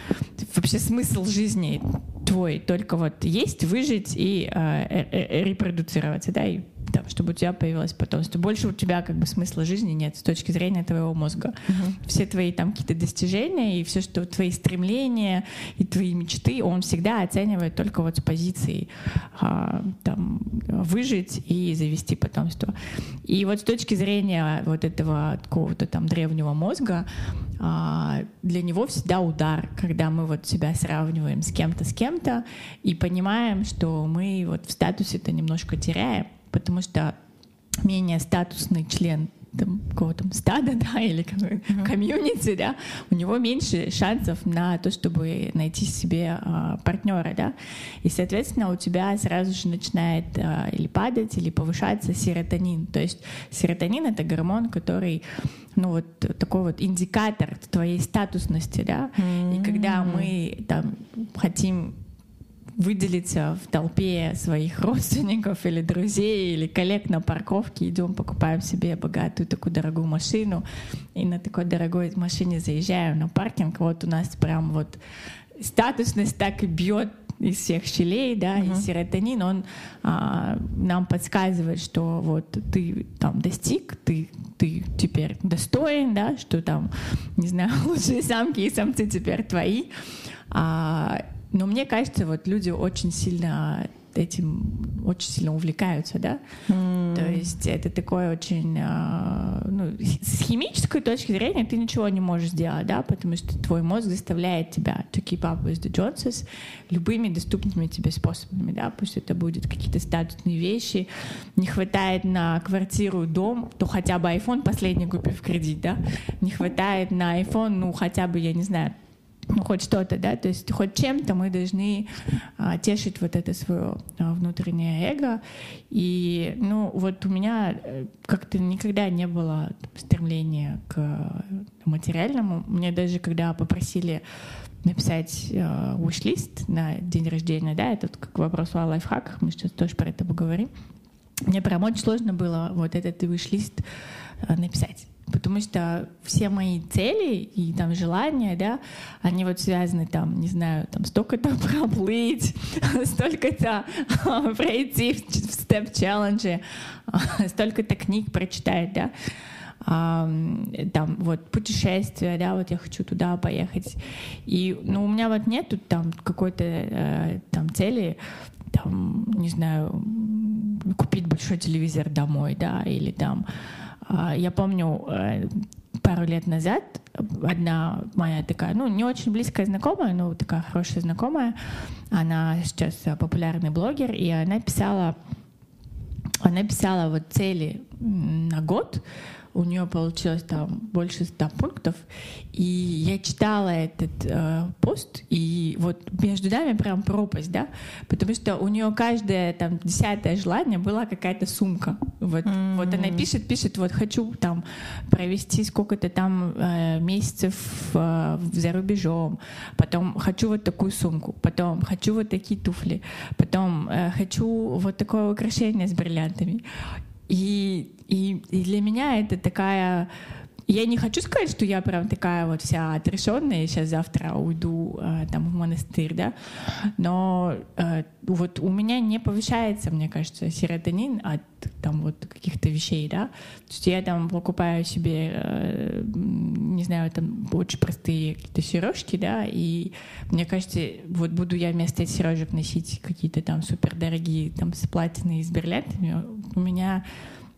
S2: вообще смысл жизни твой только вот есть, выжить и э, э, репродуцироваться, да, и там, чтобы у тебя появилось потомство. Больше у тебя как бы смысла жизни нет с точки зрения твоего мозга. Uh-huh. Все твои там какие-то достижения и все, что твои стремления и твои мечты, он всегда оценивает только вот с позиции а, там выжить и завести потомство. И вот с точки зрения вот этого какого-то там древнего мозга, а, для него всегда удар, когда мы вот себя сравниваем с кем-то, с кем-то и понимаем, что мы вот в статусе-то немножко теряем, потому что менее статусный член там, какого-то стада, да, или uh-huh. комьюнити, да, у него меньше шансов на то, чтобы найти себе а, партнера, да, и, соответственно, у тебя сразу же начинает а, или падать, или повышаться серотонин. То есть серотонин — это гормон, который ну вот такой вот индикатор твоей статусности, да, mm-hmm. и когда мы там хотим выделиться в толпе своих родственников или друзей или коллег на парковке, идем, покупаем себе богатую такую дорогую машину, и на такой дорогой машине заезжаем на паркинг, вот у нас прям вот статусность так и бьет из всех щелей, да, uh-huh. и серотонин, он а, нам подсказывает, что вот ты там достиг, ты, ты теперь достоин, да, что там, не знаю, лучшие самки и самцы теперь твои. А, но мне кажется, вот люди очень сильно этим очень сильно увлекаются, да. Mm. То есть это такое очень, а, ну, с химической точки зрения ты ничего не можешь сделать, да, потому что твой мозг заставляет тебя to keep up with the Joneses любыми доступными тебе способами, да, пусть это будет какие-то статусные вещи, не хватает на квартиру, дом, то хотя бы iPhone последний купи в кредит, да, не хватает на iPhone, ну хотя бы, я не знаю, ну, хоть что-то, да, то есть хоть чем-то мы должны а, тешить вот это свое а, внутреннее эго. И, ну, вот у меня э, как-то никогда не было стремления к материальному. Мне даже когда попросили написать э, wish-лист на день рождения, да, это как вопрос о лайфхаках, мы сейчас тоже про это поговорим. Мне прям очень сложно было вот этот wish-лист э, написать потому что все мои цели и там желания, да, они вот связаны там, не знаю, там столько-то проплыть, столько-то пройти в степ-челлендже, столько-то книг прочитать, да, там вот путешествия, да, вот я хочу туда поехать. И, ну, у меня вот нету там какой-то э, там цели, там, не знаю, купить большой телевизор домой, да, или там а, я помню, э, пару лет назад одна моя такая, ну, не очень близкая знакомая, но такая хорошая знакомая, она сейчас популярный блогер, и она писала, она писала вот цели на год, у нее получилось там больше ста пунктов, и я читала этот э, пост, и вот между нами прям пропасть, да, потому что у нее каждое там десятое желание была какая-то сумка, вот, mm-hmm. вот она пишет, пишет, вот хочу там провести сколько-то там э, месяцев э, за рубежом, потом хочу вот такую сумку, потом хочу вот такие туфли, потом э, хочу вот такое украшение с бриллиантами, и, и, и для меня это такая... Я не хочу сказать, что я прям такая вот вся отрешенная, сейчас завтра уйду э, там в монастырь, да, но э, вот у меня не повышается, мне кажется, серотонин от там вот каких-то вещей, да, то есть я там покупаю себе, э, не знаю, там очень простые какие-то сережки, да, и мне кажется, вот буду я вместо этих сережек носить какие-то там супердорогие там с платиной и с бриллиантами, у меня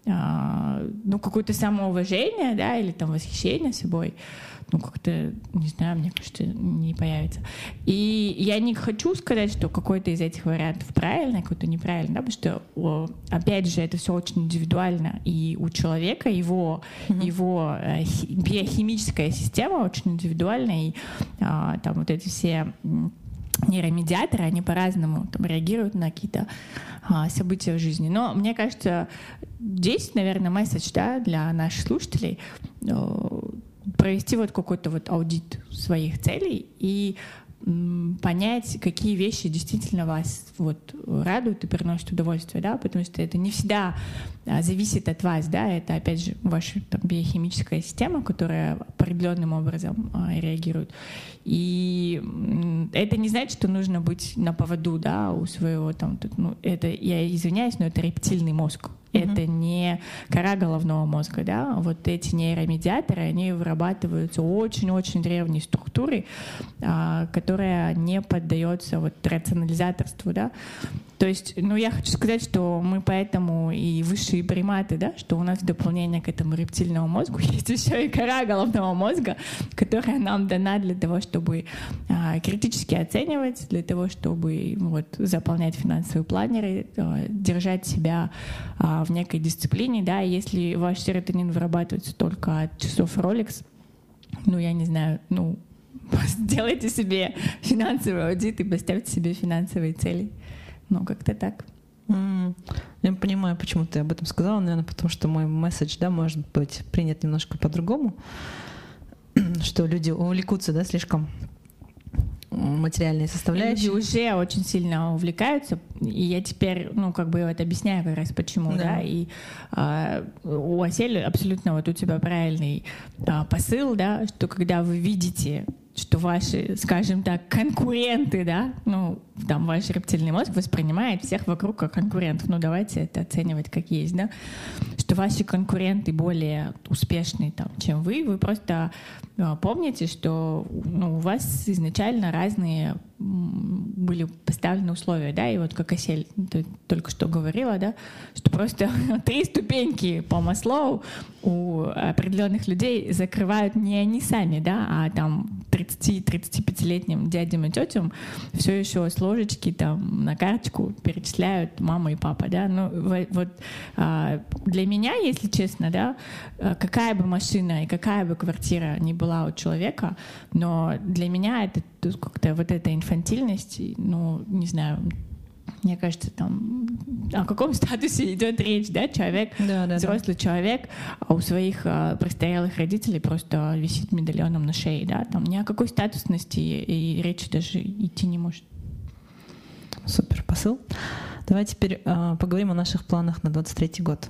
S2: ну, какое-то самоуважение, да, или там восхищение собой, ну, как-то, не знаю, мне кажется, не появится. И я не хочу сказать, что какой-то из этих вариантов правильный, какой-то неправильный, да, потому что, опять же, это все очень индивидуально, и у человека его, mm-hmm. его э, биохимическая система очень индивидуальная, и а, там вот эти все нейромедиаторы, они по-разному там, реагируют на какие-то а, события в жизни. Но мне кажется, здесь, наверное, месседж да, для наших слушателей э, провести вот какой-то вот аудит своих целей и понять, какие вещи действительно вас вот радуют и приносят удовольствие, да, потому что это не всегда зависит от вас, да, это опять же ваша там, биохимическая система, которая определенным образом а, реагирует. И это не значит, что нужно быть на поводу, да, у своего там, ну, это, я извиняюсь, но это рептильный мозг, Mm-hmm. Это не кора головного мозга, да. Вот эти нейромедиаторы, они вырабатываются очень-очень древней структурой, а, которая не поддается вот рационализаторству, да. То есть, ну, я хочу сказать, что мы поэтому и высшие большие приматы, да, что у нас в дополнение к этому рептильному мозгу есть еще и кора головного мозга, которая нам дана для того, чтобы а, критически оценивать, для того, чтобы вот, заполнять финансовые планеры, а, держать себя а, в некой дисциплине, да, если ваш серотонин вырабатывается только от часов Rolex, ну, я не знаю, ну, сделайте себе финансовый аудит и поставьте себе финансовые цели. Ну, как-то так.
S1: Mm. Я понимаю, почему ты об этом сказала, наверное, потому что мой месседж, да, может быть принят немножко по-другому, что люди увлекутся, да, слишком материальные составляющие.
S2: Люди уже очень сильно увлекаются, и я теперь, ну, как бы вот объясняю как раз почему, да, да? и а, у Асели абсолютно вот у тебя правильный а, посыл, да, что когда вы видите что ваши, скажем так, конкуренты, да, ну, там ваш рептильный мозг воспринимает всех вокруг как конкурентов. Ну, давайте это оценивать как есть, да, что ваши конкуренты более успешные, там, чем вы. Вы просто э, помните, что ну, у вас изначально разные были поставлены условия, да, и вот как Осель только что говорила, да, что просто три ступеньки по Маслоу у определенных людей закрывают не они сами, да, а там 30-35-летним дядям и тетям все еще с ложечки там на карточку перечисляют мама и папа, да, ну вот а, для меня, если честно, да, какая бы машина и какая бы квартира ни была у человека, но для меня это как-то вот эта инфантильность, ну, не знаю, мне кажется, там о каком статусе идет речь, да, человек, да, да, взрослый да. человек, а у своих а, престарелых родителей просто висит медальоном на шее, да, там ни о какой статусности и, и речи даже идти не может.
S1: Супер посыл. Давай теперь а, поговорим о наших планах на 23 год.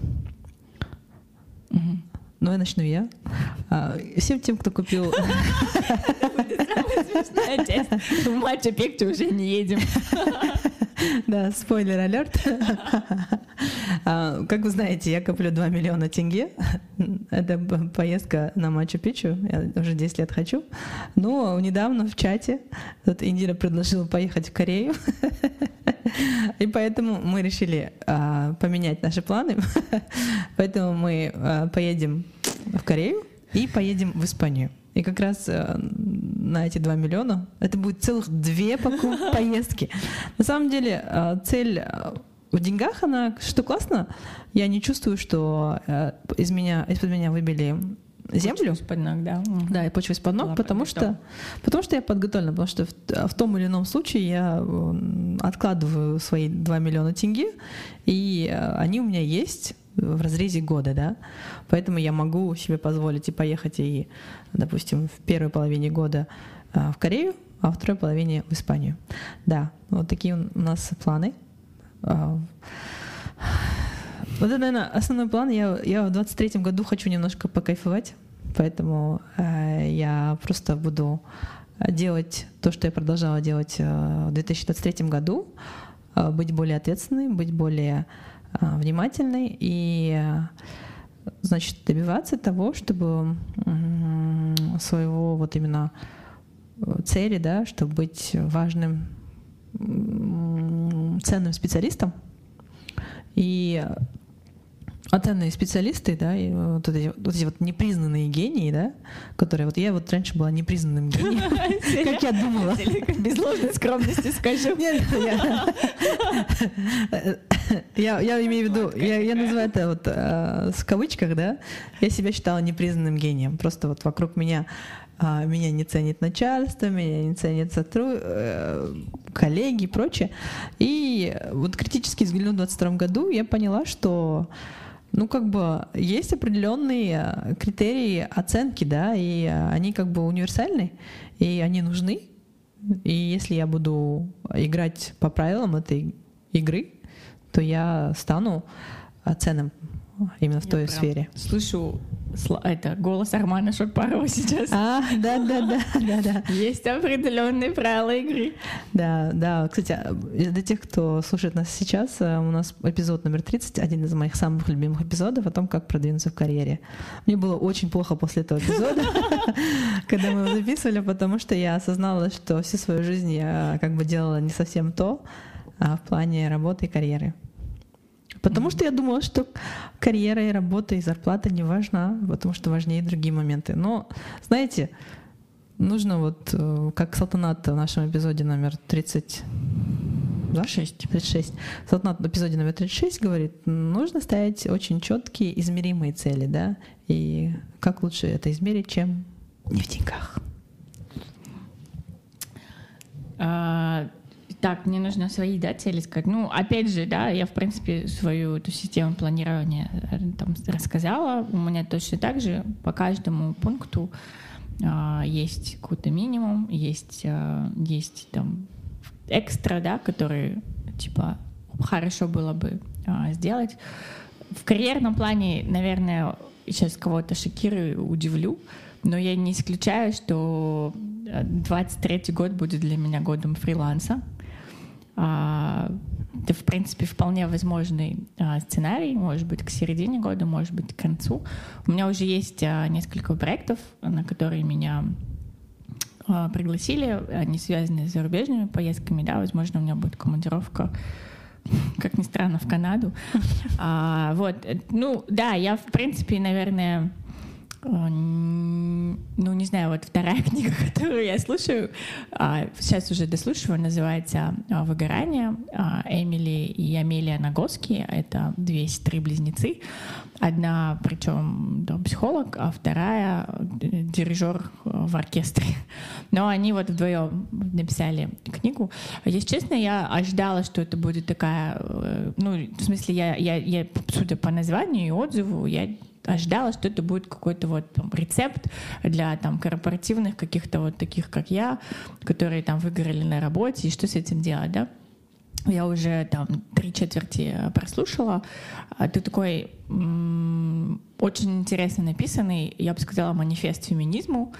S1: Угу. Ну, я начну я. А, всем тем, кто купил...
S2: В матче Пикче уже не едем.
S1: Да, спойлер алерт. А, как вы знаете, я коплю 2 миллиона тенге. Это поездка на Мачу-Пичу. Я уже 10 лет хочу. Но недавно в чате тут Индира предложила поехать в Корею. И поэтому мы решили а, поменять наши планы. Поэтому мы а, поедем в Корею и поедем в Испанию. И как раз э, на эти 2 миллиона это будет целых две поездки. На самом деле э, цель э, в деньгах, она что классно, я не чувствую, что из меня, из-под меня выбили землю.
S2: Почва из-под ног, да.
S1: Да, и почва из-под ног, потому что, потому что я подготовлена, потому что в, в том или ином случае я откладываю свои 2 миллиона тенге, и они у меня есть в разрезе года, да, поэтому я могу себе позволить и поехать и, допустим, в первой половине года а, в Корею, а во второй половине в Испанию. Да, вот такие у нас планы. А, вот это, наверное, основной план. Я, я в 23 году хочу немножко покайфовать, поэтому э, я просто буду делать то, что я продолжала делать э, в 2023 году, э, быть более ответственной, быть более а, внимательный и значит, добиваться того, чтобы своего вот именно э, цели, да, чтобы быть важным, ценным специалистом. И а ценные специалисты, да, и вот эти вот, эти вот непризнанные гении, да, которые вот я вот раньше была непризнанным гением, как я думала.
S2: Без ложной скромности скажу. Нет,
S1: я, я имею в виду, я, я называю это вот э, в кавычках, да, я себя считала непризнанным гением. Просто вот вокруг меня а, меня не ценит начальство, меня не ценят сотру... Э, коллеги и прочее. И вот критически взглянув в 22 году, я поняла, что ну, как бы есть определенные критерии оценки, да, и они как бы универсальны, и они нужны. И если я буду играть по правилам этой игры, то я стану ценным именно в я той сфере.
S2: Слышу это голос Армана Шокпарова сейчас.
S1: А, да, да, да, да, да.
S2: Есть определенные правила игры.
S1: Да, да. Кстати, для тех, кто слушает нас сейчас, э, у нас эпизод номер 30, один из моих самых любимых эпизодов о том, как продвинуться в карьере. Мне было очень плохо после этого эпизода, когда мы его записывали, потому что я осознала, что всю свою жизнь я как бы делала не совсем то а в плане работы и карьеры. Потому что я думала, что карьера и работа и зарплата не важна, потому что важнее другие моменты. Но, знаете, нужно вот, э, как Салтанат в нашем эпизоде номер 30, да? 6. 36. Салтанат в эпизоде номер 36 говорит, нужно ставить очень четкие, измеримые цели, да, и как лучше это измерить, чем не в деньгах.
S2: А, так, мне нужно свои да, цели сказать. Ну, опять же, да, я, в принципе, свою эту систему планирования э, там рассказала. У меня точно так же по каждому пункту а, есть какой-то минимум, есть, а, есть там экстра, да, которые, типа, хорошо было бы а, сделать. В карьерном плане, наверное, сейчас кого-то шокирую, удивлю, но я не исключаю, что 23 год будет для меня годом фриланса. А, это, в принципе, вполне возможный а, сценарий, может быть, к середине года, может быть, к концу. У меня уже есть а, несколько проектов, на которые меня пригласили, они связаны с зарубежными поездками, да, возможно, у меня будет командировка как ни странно, в Канаду. Вот, ну, да, я, в принципе, наверное, ну, не знаю, вот вторая книга, которую я слушаю, а, сейчас уже дослушиваю, называется а, «Выгорание». А, Эмили и Амелия Нагоски — это две сестры-близнецы. Одна, причем да, психолог, а вторая — дирижер в оркестре. Но они вот вдвоем написали книгу. Если честно, я ожидала, что это будет такая... Э, ну, в смысле, я, я, я судя по названию и отзыву, я ожидала, что это будет какой-то вот там, рецепт для там корпоративных каких-то вот таких, как я, которые там выгорели на работе, и что с этим делать, да? Я уже там три четверти прослушала. А ты такой очень интересно написанный, я бы сказала, манифест феминизму.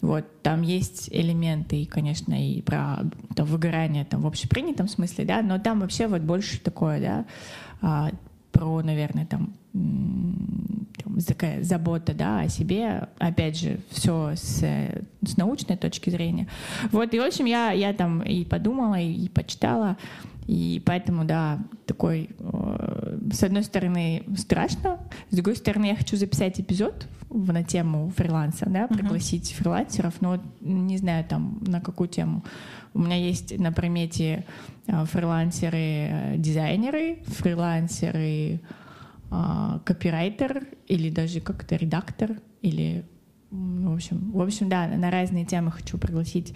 S2: Вот, там есть элементы, конечно, и про там, выгорание там, в общепринятом смысле, да, но там вообще вот больше такое, да, а, про, наверное, там такая забота да, о себе, опять же, все с, с научной точки зрения. Вот, и, в общем, я, я там и подумала, и, и почитала, и поэтому, да, такой, э, с одной стороны, страшно, с другой стороны, я хочу записать эпизод на тему фриланса, да, пригласить uh-huh. фрилансеров, но не знаю там на какую тему. У меня есть на примете э, фрилансеры-дизайнеры, фрилансеры а, копирайтер или даже как-то редактор или в общем, в общем, да, на разные темы хочу пригласить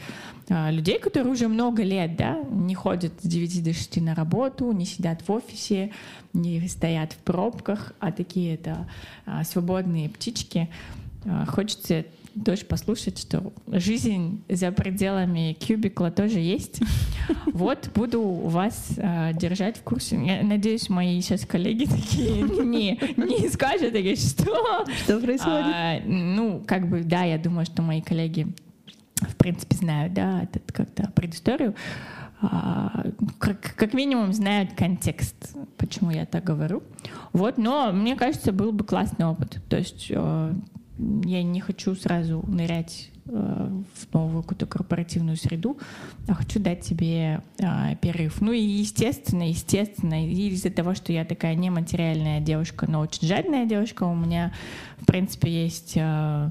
S2: а, людей, которые уже много лет, да, не ходят с 9 до 6 на работу, не сидят в офисе, не стоят в пробках, а такие это а, свободные птички. А, хочется тоже послушать, что жизнь за пределами кубикла тоже есть. Вот, буду вас э, держать в курсе. Я надеюсь, мои сейчас коллеги такие не, не скажут, такие, что?
S1: Что происходит?
S2: А, ну, как бы, да, я думаю, что мои коллеги в принципе знают, да, этот как-то предысторию. А, как, как минимум знают контекст, почему я так говорю. Вот, но мне кажется, был бы классный опыт. То есть э, я не хочу сразу нырять э, в новую какую-то корпоративную среду, а хочу дать тебе э, перерыв. Ну и естественно, естественно, из-за того, что я такая нематериальная девушка, но очень жадная девушка, у меня, в принципе, есть э,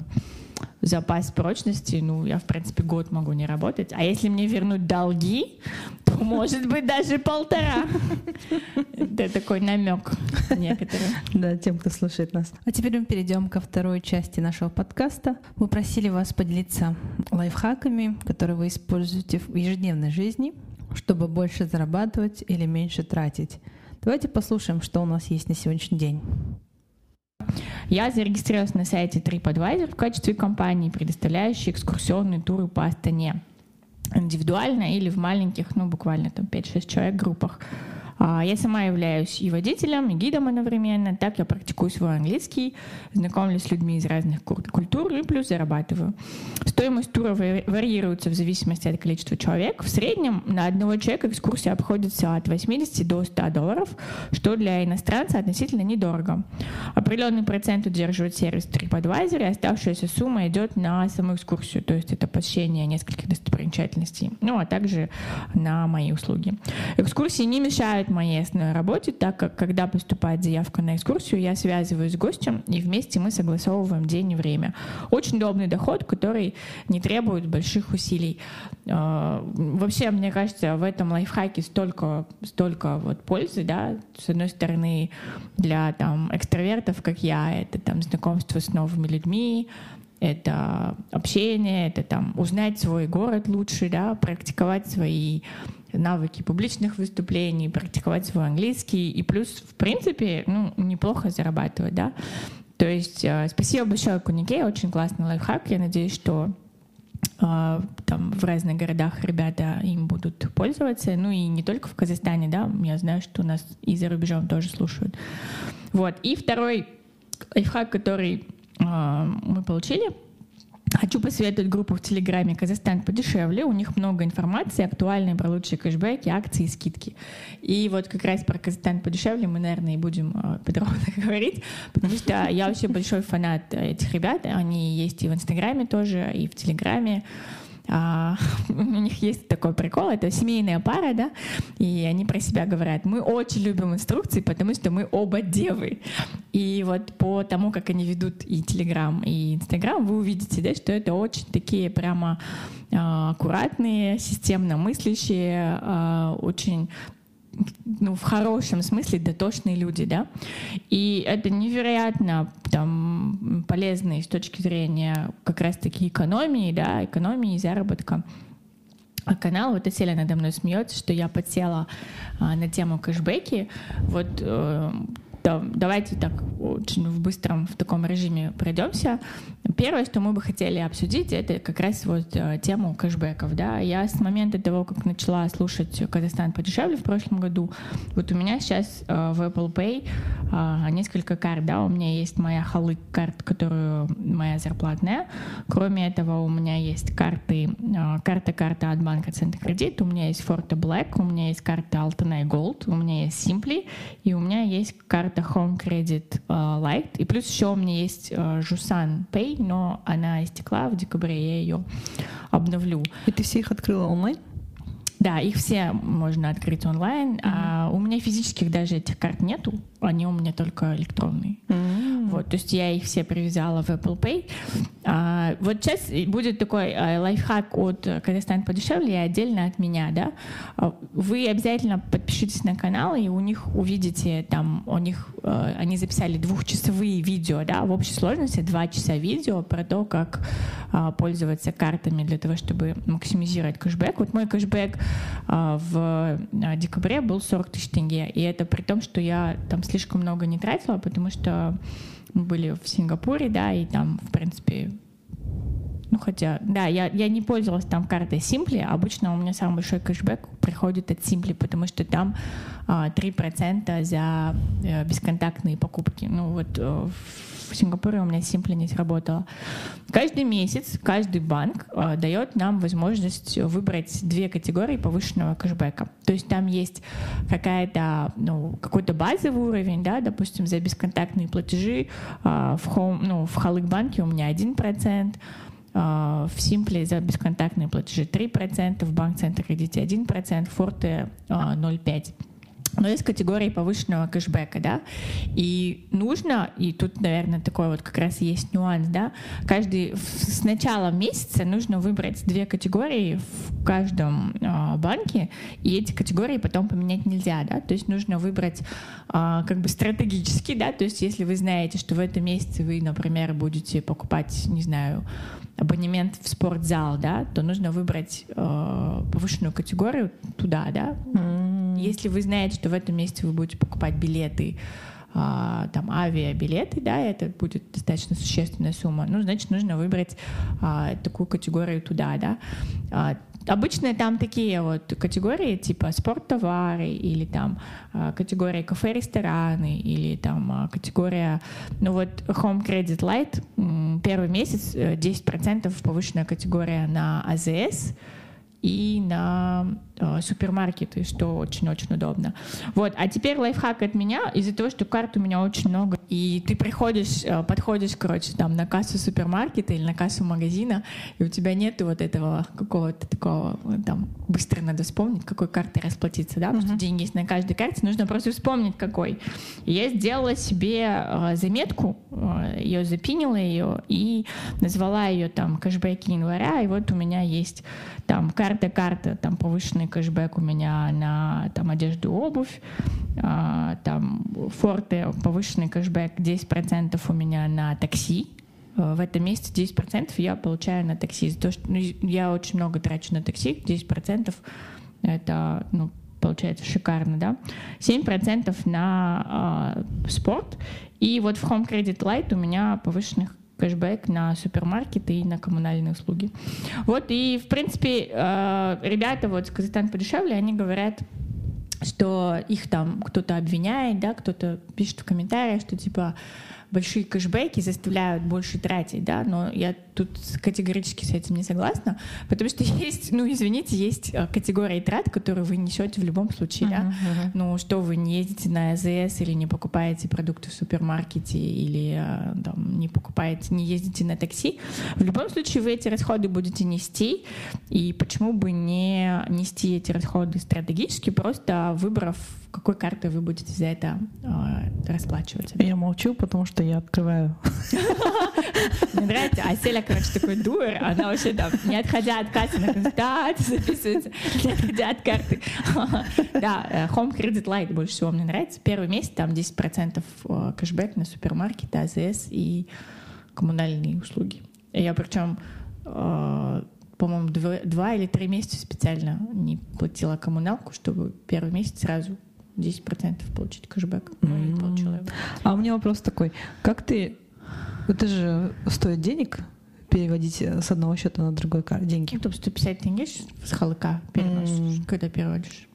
S2: запас прочности, ну, я, в принципе, год могу не работать. А если мне вернуть долги, то, может быть, даже полтора. Это такой намек некоторым.
S1: Да, тем, кто слушает нас. А теперь мы перейдем ко второй части нашего подкаста. Мы просили вас поделиться лайфхаками, которые вы используете в ежедневной жизни, чтобы больше зарабатывать или меньше тратить. Давайте послушаем, что у нас есть на сегодняшний день.
S2: Я зарегистрировалась на сайте TripAdvisor в качестве компании, предоставляющей экскурсионные туры по Астане индивидуально или в маленьких, ну, буквально там 5-6 человек группах. А, я сама являюсь и водителем, и гидом одновременно. Так я практикую свой английский, знакомлюсь с людьми из разных культур и плюс зарабатываю. Стоимость тура варьируется в зависимости от количества человек. В среднем на одного человека экскурсия обходится от 80 до 100 долларов, что для иностранца относительно недорого. Определенный процент удерживает сервис TripAdvisor, и оставшаяся сумма идет на саму экскурсию, то есть это посещение нескольких достопримечательностей, ну а также на мои услуги. Экскурсии не мешают мешает моей основной работе, так как когда поступает заявка на экскурсию, я связываюсь с гостем, и вместе мы согласовываем день и время. Очень удобный доход, который не требует больших усилий. А, вообще, мне кажется, в этом лайфхаке столько, столько вот пользы, да, с одной стороны, для там экстравертов, как я, это там знакомство с новыми людьми, это общение, это там узнать свой город лучше, да, практиковать свои навыки публичных выступлений, практиковать свой английский и плюс, в принципе, ну, неплохо зарабатывать, да. То есть э, спасибо большое Кунике, очень классный лайфхак. Я надеюсь, что э, там в разных городах ребята им будут пользоваться. Ну и не только в Казахстане, да, я знаю, что у нас и за рубежом тоже слушают. Вот. И второй лайфхак, который э, мы получили — Хочу посоветовать группу в Телеграме «Казахстан подешевле». У них много информации актуальной про лучшие кэшбэки, акции и скидки. И вот как раз про «Казахстан подешевле» мы, наверное, и будем э, подробно говорить, потому что я вообще большой фанат этих ребят. Они есть и в Инстаграме тоже, и в Телеграме. А, у них есть такой прикол, это семейная пара, да, и они про себя говорят, мы очень любим инструкции, потому что мы оба девы. И вот по тому, как они ведут и Телеграм, и Инстаграм, вы увидите, да, что это очень такие прямо а, аккуратные, системно мыслящие, а, очень ну, в хорошем смысле дотошные люди, да, и это невероятно там полезно с точки зрения как раз-таки экономии, да, экономии и заработка. А канал, вот Аселя надо мной смеется, что я подсела а, на тему кэшбэки. Вот э, да, давайте так очень в быстром в таком режиме пройдемся. Первое, что мы бы хотели обсудить, это как раз вот э, тему кэшбэков. Да? Я с момента того, как начала слушать «Казахстан подешевле» в прошлом году, вот у меня сейчас э, в Apple Pay э, несколько карт. Да? У меня есть моя халык карт, которую моя зарплатная. Кроме этого, у меня есть карты, карта-карта от банка Центркредит, у меня есть Forte Black, у меня есть карта Altenay Gold, у меня есть Simply, и у меня есть карта это Home Credit uh, Lite. И плюс еще у меня есть uh, Jusan Pay, но она истекла в декабре, я ее обновлю.
S1: И ты все их открыла онлайн?
S2: Да, их все можно открыть онлайн. Mm-hmm. А у меня физических даже этих карт нету, они у меня только электронные. Mm-hmm. Вот, то есть я их все привязала в Apple Pay. А, вот сейчас будет такой а, лайфхак от Казахстан подешевле и отдельно от меня, да. А, вы обязательно подпишитесь на канал и у них увидите там, у них а, они записали двухчасовые видео, да, в общей сложности два часа видео про то, как а, пользоваться картами для того, чтобы максимизировать кэшбэк. Вот мой кэшбэк в а, декабре был 40 тысяч тенге. И это при том, что я там слишком много не тратила, потому что мы были в Сингапуре, да, и там, в принципе, ну, хотя, да, я, я не пользовалась там картой Simply. Обычно у меня самый большой кэшбэк приходит от Simply, потому что там а, 3% за а, бесконтактные покупки. Ну, вот а, в Сингапуре у меня Simply не сработало. Каждый месяц каждый банк а, дает нам возможность выбрать две категории повышенного кэшбэка. То есть там есть какая-то, ну, какой-то базовый уровень, да, допустим, за бесконтактные платежи а, в, home, ну, в Халык банке у меня 1%, а, в Симпле за бесконтактные платежи 3%, в банк Центр кредите 1%, Форте 0,5%. Но есть категории повышенного кэшбэка, да, и нужно, и тут, наверное, такой вот как раз есть нюанс, да, каждый, с начала месяца нужно выбрать две категории в каждом э, банке, и эти категории потом поменять нельзя, да, то есть нужно выбрать э, как бы стратегически, да, то есть если вы знаете, что в этом месяце вы, например, будете покупать, не знаю, абонемент в спортзал, да, то нужно выбрать э, повышенную категорию туда, да. Mm. Если вы знаете, что в этом месяце вы будете покупать билеты, э, там авиабилеты, да, это будет достаточно существенная сумма, ну, значит, нужно выбрать э, такую категорию туда, да. Обычно там такие вот категории, типа спорттовары или там а, категория кафе-рестораны или там а, категория, ну вот Home Credit Light, первый месяц 10% э, повышенная категория на АЗС, и на супермаркеты, что очень-очень удобно. Вот, а теперь лайфхак от меня. Из-за того, что карт у меня очень много и ты приходишь, э, подходишь, короче, там на кассу супермаркета или на кассу магазина, и у тебя нету вот этого какого-то такого, там, быстро надо вспомнить, какой картой расплатиться, да, потому что деньги есть на каждой карте, нужно просто вспомнить, какой. И я сделала себе э, заметку, э, ее запинила ее и назвала ее там кэшбэки января, и вот у меня есть там карта-карта, там повышенный кэшбэк у меня на там одежду, обувь, а, там Форте повышенный кэшбэк 10% у меня на такси. А, в этом месяце 10% я получаю на такси. За то, что, ну, я очень много трачу на такси, 10% это, ну, получается шикарно, да. 7% на э, спорт. И вот в Home Credit Light у меня повышенный кэшбэк на супермаркеты и на коммунальные услуги. Вот, и, в принципе, э, ребята вот с Казахстан подешевле, они говорят, что их там кто-то обвиняет, да, кто-то пишет в комментариях, что типа большие кэшбэки заставляют больше тратить, да, но я тут категорически с этим не согласна, потому что есть, ну, извините, есть э, категории трат, которые вы несете в любом случае, uh-huh, да, uh-huh. ну, что вы не ездите на АЗС или не покупаете продукты в супермаркете или э, там, не покупаете, не ездите на такси, в любом случае вы эти расходы будете нести, и почему бы не нести эти расходы стратегически, просто выбрав какой картой вы будете за это э, расплачиваться?
S3: Я молчу, потому что я открываю.
S2: Мне нравится. А Селя, короче, такой дуэр, она вообще там, не отходя от кассы, на консультации записывается, не отходя от карты. Да, э, Home Credit Light больше всего мне нравится. Первый месяц там 10% э, кэшбэк на супермаркеты, АЗС и коммунальные услуги. Я причем э, по-моему, два, два или три месяца специально не платила коммуналку, чтобы первый месяц сразу 10% получить кэшбэк. Ну и получила его.
S3: А у меня вопрос такой. Как ты... Это же стоит денег переводить с одного счета на другой деньги?
S2: Ну, там 150 тенге с халыка переносишь, mm. когда переводишь.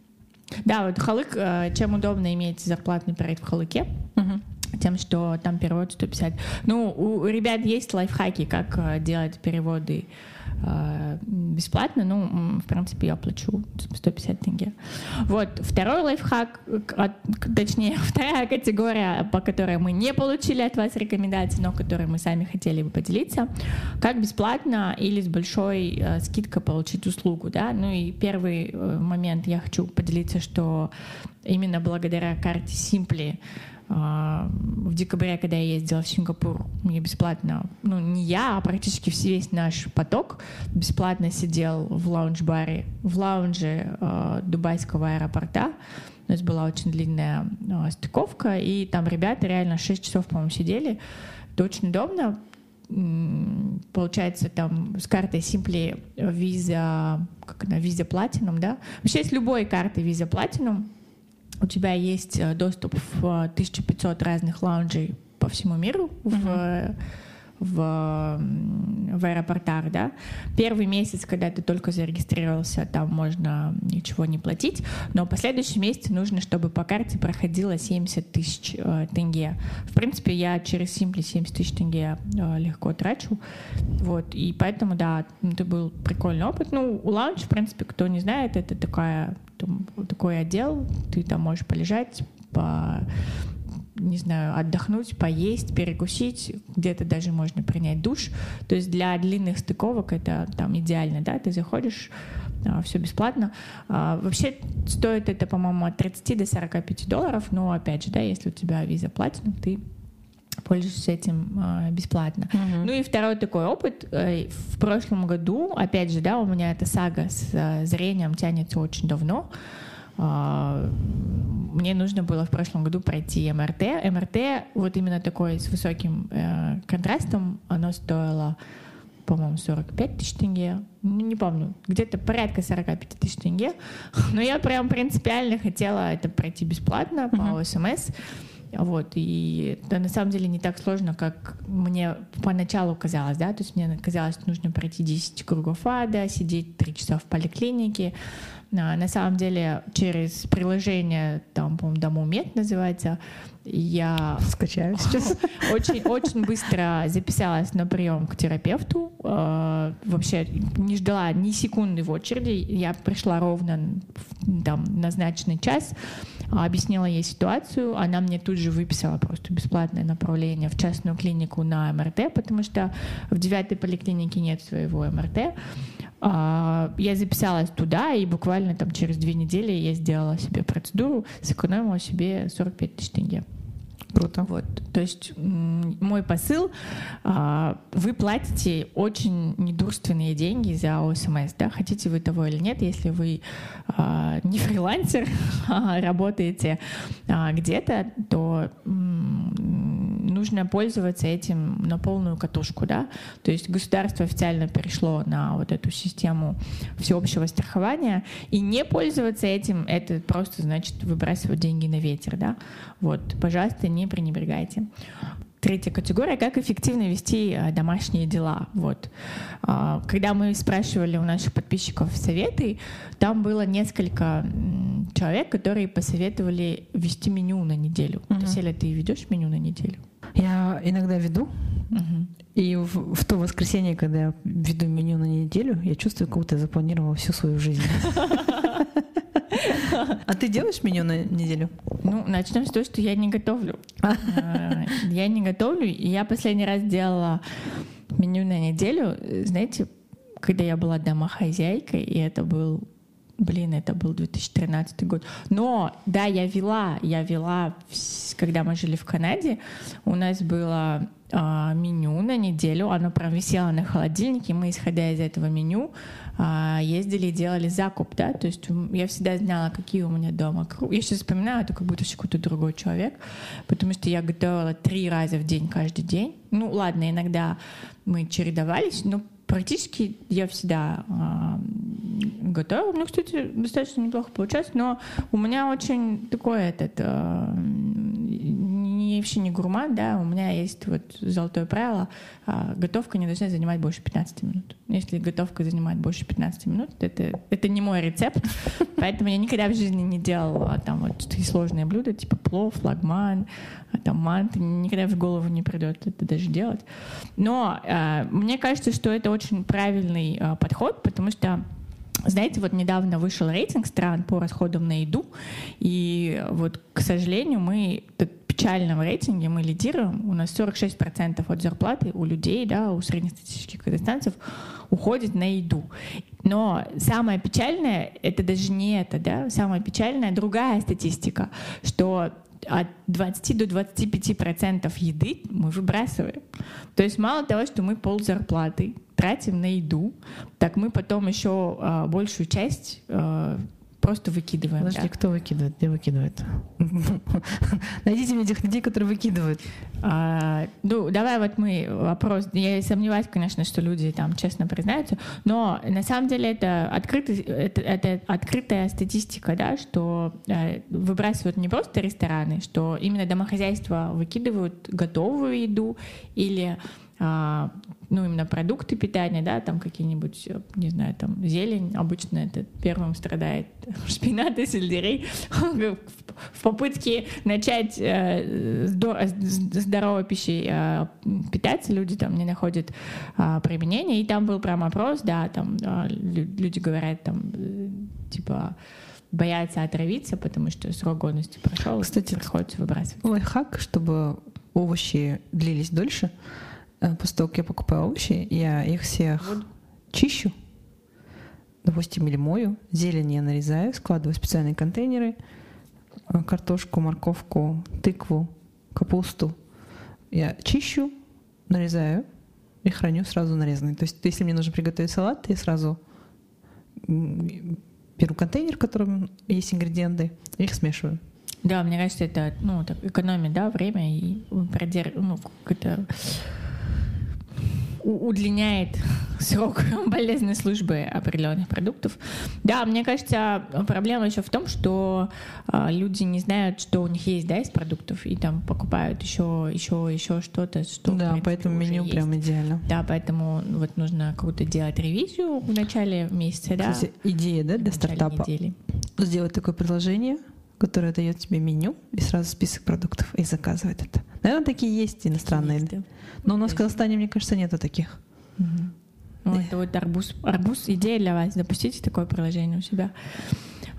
S2: Да, вот халык, э, чем удобно иметь зарплатный проект в халыке, uh-huh тем, что там перевод 150. Ну, у ребят есть лайфхаки, как э, делать переводы Э, бесплатно, ну, в принципе, я плачу 150 тенге. Вот, второй лайфхак, точнее, вторая категория, по которой мы не получили от вас рекомендации, но которой мы сами хотели бы поделиться, как бесплатно или с большой э, скидкой получить услугу, да, ну и первый э, момент я хочу поделиться, что именно благодаря карте Simply в декабре, когда я ездила в Сингапур, мне бесплатно, ну не я, а практически весь наш поток бесплатно сидел в лаунж-баре, в лаунже э, дубайского аэропорта. У нас была очень длинная э, стыковка, и там ребята реально 6 часов, по-моему, сидели. Это очень удобно. Получается, там с картой Simply Visa, как она, Visa Platinum, да? Вообще с любой картой Visa Platinum у тебя есть э, доступ в 1500 разных лаунжей по всему миру mm-hmm. в, в, в аэропортах, да. Первый месяц, когда ты только зарегистрировался, там можно ничего не платить, но в последующем месяце нужно, чтобы по карте проходило 70 тысяч э, тенге. В принципе, я через Simply 70 тысяч тенге э, легко трачу, вот, и поэтому, да, это был прикольный опыт. Ну, у лаунж, в принципе, кто не знает, это такая там, такой отдел, ты там можешь полежать, по, не знаю, отдохнуть, поесть, перекусить, где-то даже можно принять душ. То есть для длинных стыковок это там идеально, да, ты заходишь, а, все бесплатно. А, вообще стоит это, по-моему, от 30 до 45 долларов, но опять же, да, если у тебя виза платина, ты пользуешься этим э, бесплатно. Uh-huh. Ну и второй такой опыт. Э, в прошлом году, опять же, да, у меня эта сага с э, зрением тянется очень давно. Э, мне нужно было в прошлом году пройти МРТ. МРТ, вот именно такой с высоким э, контрастом, оно стоило по-моему, 45 тысяч тенге. Ну, не помню, где-то порядка 45 тысяч тенге. Но я прям принципиально хотела это пройти бесплатно по СМС. Вот, и это на самом деле не так сложно, как мне поначалу казалось, да, то есть мне казалось, что нужно пройти 10 кругов ада, сидеть 3 часа в поликлинике. А, на самом деле через приложение, там, по-моему, Домомед называется, я
S3: Скачаю сейчас.
S2: очень, очень быстро записалась на прием к терапевту. Э, Вообще не ждала ни секунды в очереди. Я пришла ровно в там, назначенный час, а, объяснила ей ситуацию. Она мне тут же выписала просто бесплатное направление в частную клинику на МРТ, потому что в девятой поликлинике нет своего МРТ. А, Я записалась туда, и буквально там через две недели я сделала себе процедуру, сэкономила себе 45 тысяч тенге.
S3: Круто.
S2: Вот, то есть мой посыл, а, вы платите очень недурственные деньги за ОСМС, да, хотите вы того или нет, если вы а, не фрилансер, а работаете а, где-то, то нужно пользоваться этим на полную катушку, да, то есть государство официально перешло на вот эту систему всеобщего страхования, и не пользоваться этим, это просто значит выбрасывать деньги на ветер, да, вот, пожалуйста, не пренебрегайте. Третья категория — как эффективно вести э, домашние дела. Вот. А, Когда мы спрашивали у наших подписчиков советы, там было несколько человек, которые посоветовали вести меню на неделю.
S3: Мгм.
S2: Ты, Селя, ты ведешь меню на неделю?
S3: Я иногда веду,
S2: Мгм.
S3: и в, в то воскресенье, когда я веду меню на неделю, я чувствую, как будто я запланировала всю свою жизнь. А ты делаешь меню на неделю?
S2: Ну, начнем с того, что я не готовлю. Э, Я не готовлю. Я последний раз делала меню на неделю, э, знаете, когда я была домохозяйкой, и это был Блин, это был 2013 год. Но, да, я вела, я вела, когда мы жили в Канаде, у нас было а, меню на неделю, оно прям висело на холодильнике, мы, исходя из этого меню, ездили и делали закуп, да, то есть я всегда знала, какие у меня дома Я сейчас вспоминаю, это как будто вообще какой-то другой человек, потому что я готовила три раза в день каждый день. Ну, ладно, иногда мы чередовались, но практически я всегда а, готовила. Ну, кстати, достаточно неплохо получается, но у меня очень такой этот а, не, вообще не гурман, да, у меня есть вот золотое правило, а, готовка не должна занимать больше 15 минут. Если готовка занимает больше 15 минут, это, это не мой рецепт, поэтому я никогда в жизни не делала там вот такие сложные блюда, типа плов, флагман, а, там мант, никогда в голову не придет это даже делать. Но э, мне кажется, что это очень правильный э, подход, потому что знаете, вот недавно вышел рейтинг стран по расходам на еду, и вот, к сожалению, мы печальном рейтинге мы лидируем. У нас 46% от зарплаты у людей, да, у среднестатистических казахстанцев уходит на еду. Но самое печальное, это даже не это, да, самое печальное другая статистика, что от 20 до 25 процентов еды мы выбрасываем. То есть мало того, что мы пол зарплаты тратим на еду, так мы потом еще а, большую часть а, просто выкидываем.
S3: Подожди,
S2: да.
S3: кто выкидывает? Где выкидывает? Найдите мне тех людей, которые выкидывают.
S2: А, ну, давай вот мы вопрос. Я сомневаюсь, конечно, что люди там честно признаются, но на самом деле это, открытый, это, это открытая статистика, да, что э, выбрасывают не просто рестораны, что именно домохозяйства выкидывают готовую еду или а, ну, именно продукты питания, да, там какие-нибудь, э, не знаю, там зелень, обычно это первым страдает шпинат и сельдерей. В попытке начать э, здоровой пищей э, питаться, люди там не находят а, применения, и там был прям опрос, да, там а, лю- люди говорят, там, э, типа, боятся отравиться, потому что срок годности прошел,
S3: Кстати,
S2: приходится выбрасывать.
S3: Лайфхак, чтобы овощи длились дольше. Э, После того, как я покупаю овощи, я их всех чищу, допустим, или мою. Зелень я нарезаю, складываю в специальные контейнеры. Э, Картошку, морковку, тыкву, капусту. Я чищу, нарезаю и храню сразу нарезанный. То есть, если мне нужно приготовить салат, я сразу беру контейнер, в котором есть ингредиенты, и их смешиваю.
S2: Да, мне кажется, это ну, так, экономит да, время и продер... ну, у- удлиняет срок болезненной службы определенных продуктов. Да, мне кажется, проблема еще в том, что а, люди не знают, что у них есть, да, из продуктов, и там покупают еще, еще, еще что-то, что
S3: да,
S2: принципе,
S3: поэтому меню
S2: есть.
S3: прям идеально.
S2: Да, поэтому вот нужно какую-то делать ревизию в начале месяца, да,
S3: Кстати, идея да, для стартапа
S2: недели.
S3: сделать такое предложение, которая дает тебе меню и сразу список продуктов и заказывает это. Наверное, такие есть иностранные.
S2: Есть, да.
S3: Но у нас в Казахстане, мне кажется, нету таких.
S2: Ну, это вот арбуз. Арбуз идея для вас. Запустите такое приложение у себя.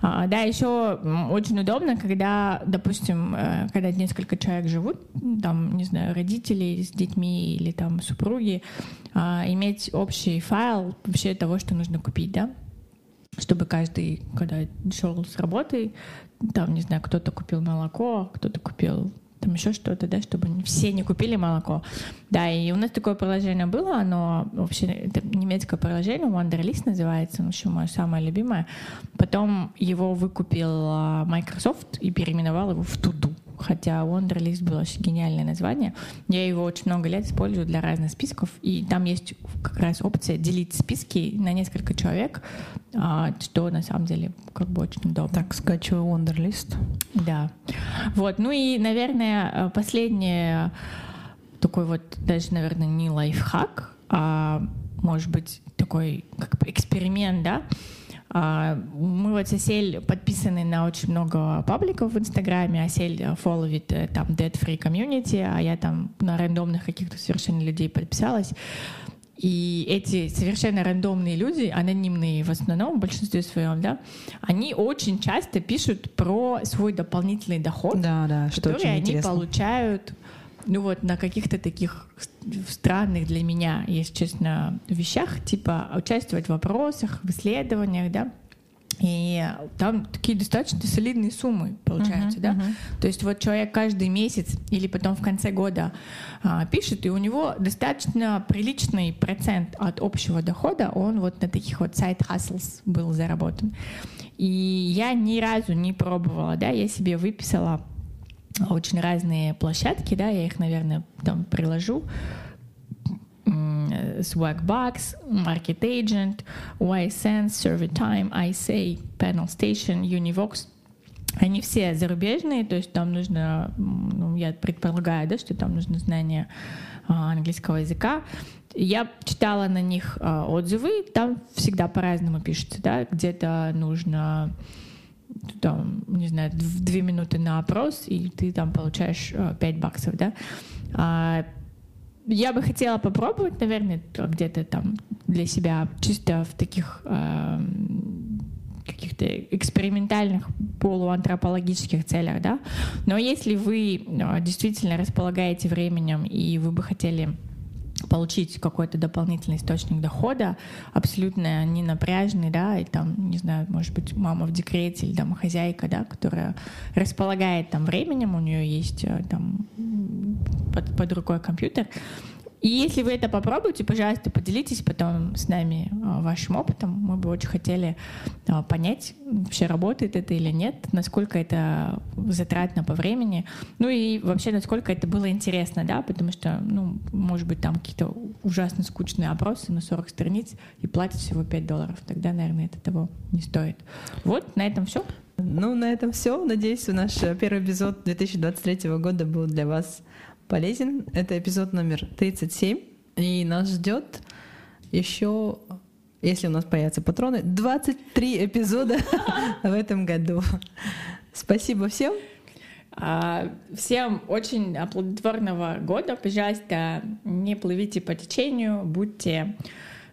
S2: А, да, еще очень удобно, когда, допустим, э, когда несколько человек живут, там, не знаю, родители с детьми или там супруги, а, иметь общий файл вообще того, что нужно купить, да, чтобы каждый, когда шел с работы, там, не знаю, кто-то купил молоко, кто-то купил там еще что-то, да, чтобы все не купили молоко. Да, и у нас такое приложение было, оно вообще, это немецкое приложение, Wanderlist называется, в общем, мое самое любимое. Потом его выкупил Microsoft и переименовал его в Туду хотя Wonderlist было очень гениальное название. Я его очень много лет использую для разных списков, и там есть как раз опция делить списки на несколько человек, а, что на самом деле как бы очень удобно.
S3: Так, скачиваю Wonderlist.
S2: Да. Вот, ну и, наверное, последнее такой вот даже, наверное, не лайфхак, а может быть такой как бы эксперимент, да, мы вот с Асель подписаны на очень много пабликов в Инстаграме. Асель фолловит э, там Dead Free Community, а я там на рандомных каких-то совершенно людей подписалась. И эти совершенно рандомные люди, анонимные в основном, в большинстве своем, да, они очень часто пишут про свой дополнительный доход,
S3: да, да,
S2: который
S3: что очень
S2: они
S3: интересно.
S2: получают ну вот на каких-то таких странных для меня, если честно, вещах, типа участвовать в вопросах, в исследованиях, да, и там такие достаточно солидные суммы получаются, uh-huh, да. Uh-huh. То есть вот человек каждый месяц или потом в конце года а, пишет, и у него достаточно приличный процент от общего дохода, он вот на таких вот сайт-хаслс был заработан. И я ни разу не пробовала, да, я себе выписала очень разные площадки, да, я их, наверное, там приложу. Swagbox, Market Agent, YSense, ServiTime, iSay, Panel Station, Univox. Они все зарубежные, то есть там нужно, ну, я предполагаю, да, что там нужно знание а, английского языка. Я читала на них а, отзывы, там всегда по-разному пишется, да, где-то нужно там, не знаю, две минуты на опрос, и ты там получаешь 5 э, баксов, да. А, я бы хотела попробовать, наверное, где-то там для себя, чисто в таких э, каких-то экспериментальных полуантропологических целях, да. Но если вы э, действительно располагаете временем и вы бы хотели получить какой-то дополнительный источник дохода, абсолютно не напряжный, да, и там, не знаю, может быть, мама в декрете или там хозяйка, да, которая располагает там временем, у нее есть э, там под, под рукой компьютер, и если вы это попробуете, пожалуйста, поделитесь потом с нами а, вашим опытом. Мы бы очень хотели а, понять, вообще работает это или нет, насколько это затратно по времени, ну и вообще насколько это было интересно, да, потому что, ну, может быть, там какие-то ужасно скучные опросы на 40 страниц и платят всего 5 долларов. Тогда, наверное, это того не стоит. Вот, на этом все.
S3: Ну, на этом все. Надеюсь, наш первый эпизод 2023 года был для вас полезен. Это эпизод номер 37. И нас ждет еще, если у нас появятся патроны, 23 эпизода в этом году. Спасибо всем.
S2: А, всем очень плодотворного года. Пожалуйста, не плывите по течению, будьте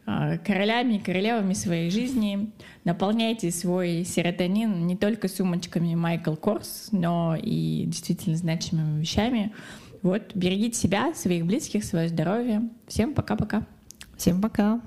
S2: а, королями и королевами своей жизни. Наполняйте свой серотонин не только сумочками Майкл Корс, но и действительно значимыми вещами. Вот, берегите себя, своих близких, свое здоровье. Всем пока-пока.
S3: Всем пока.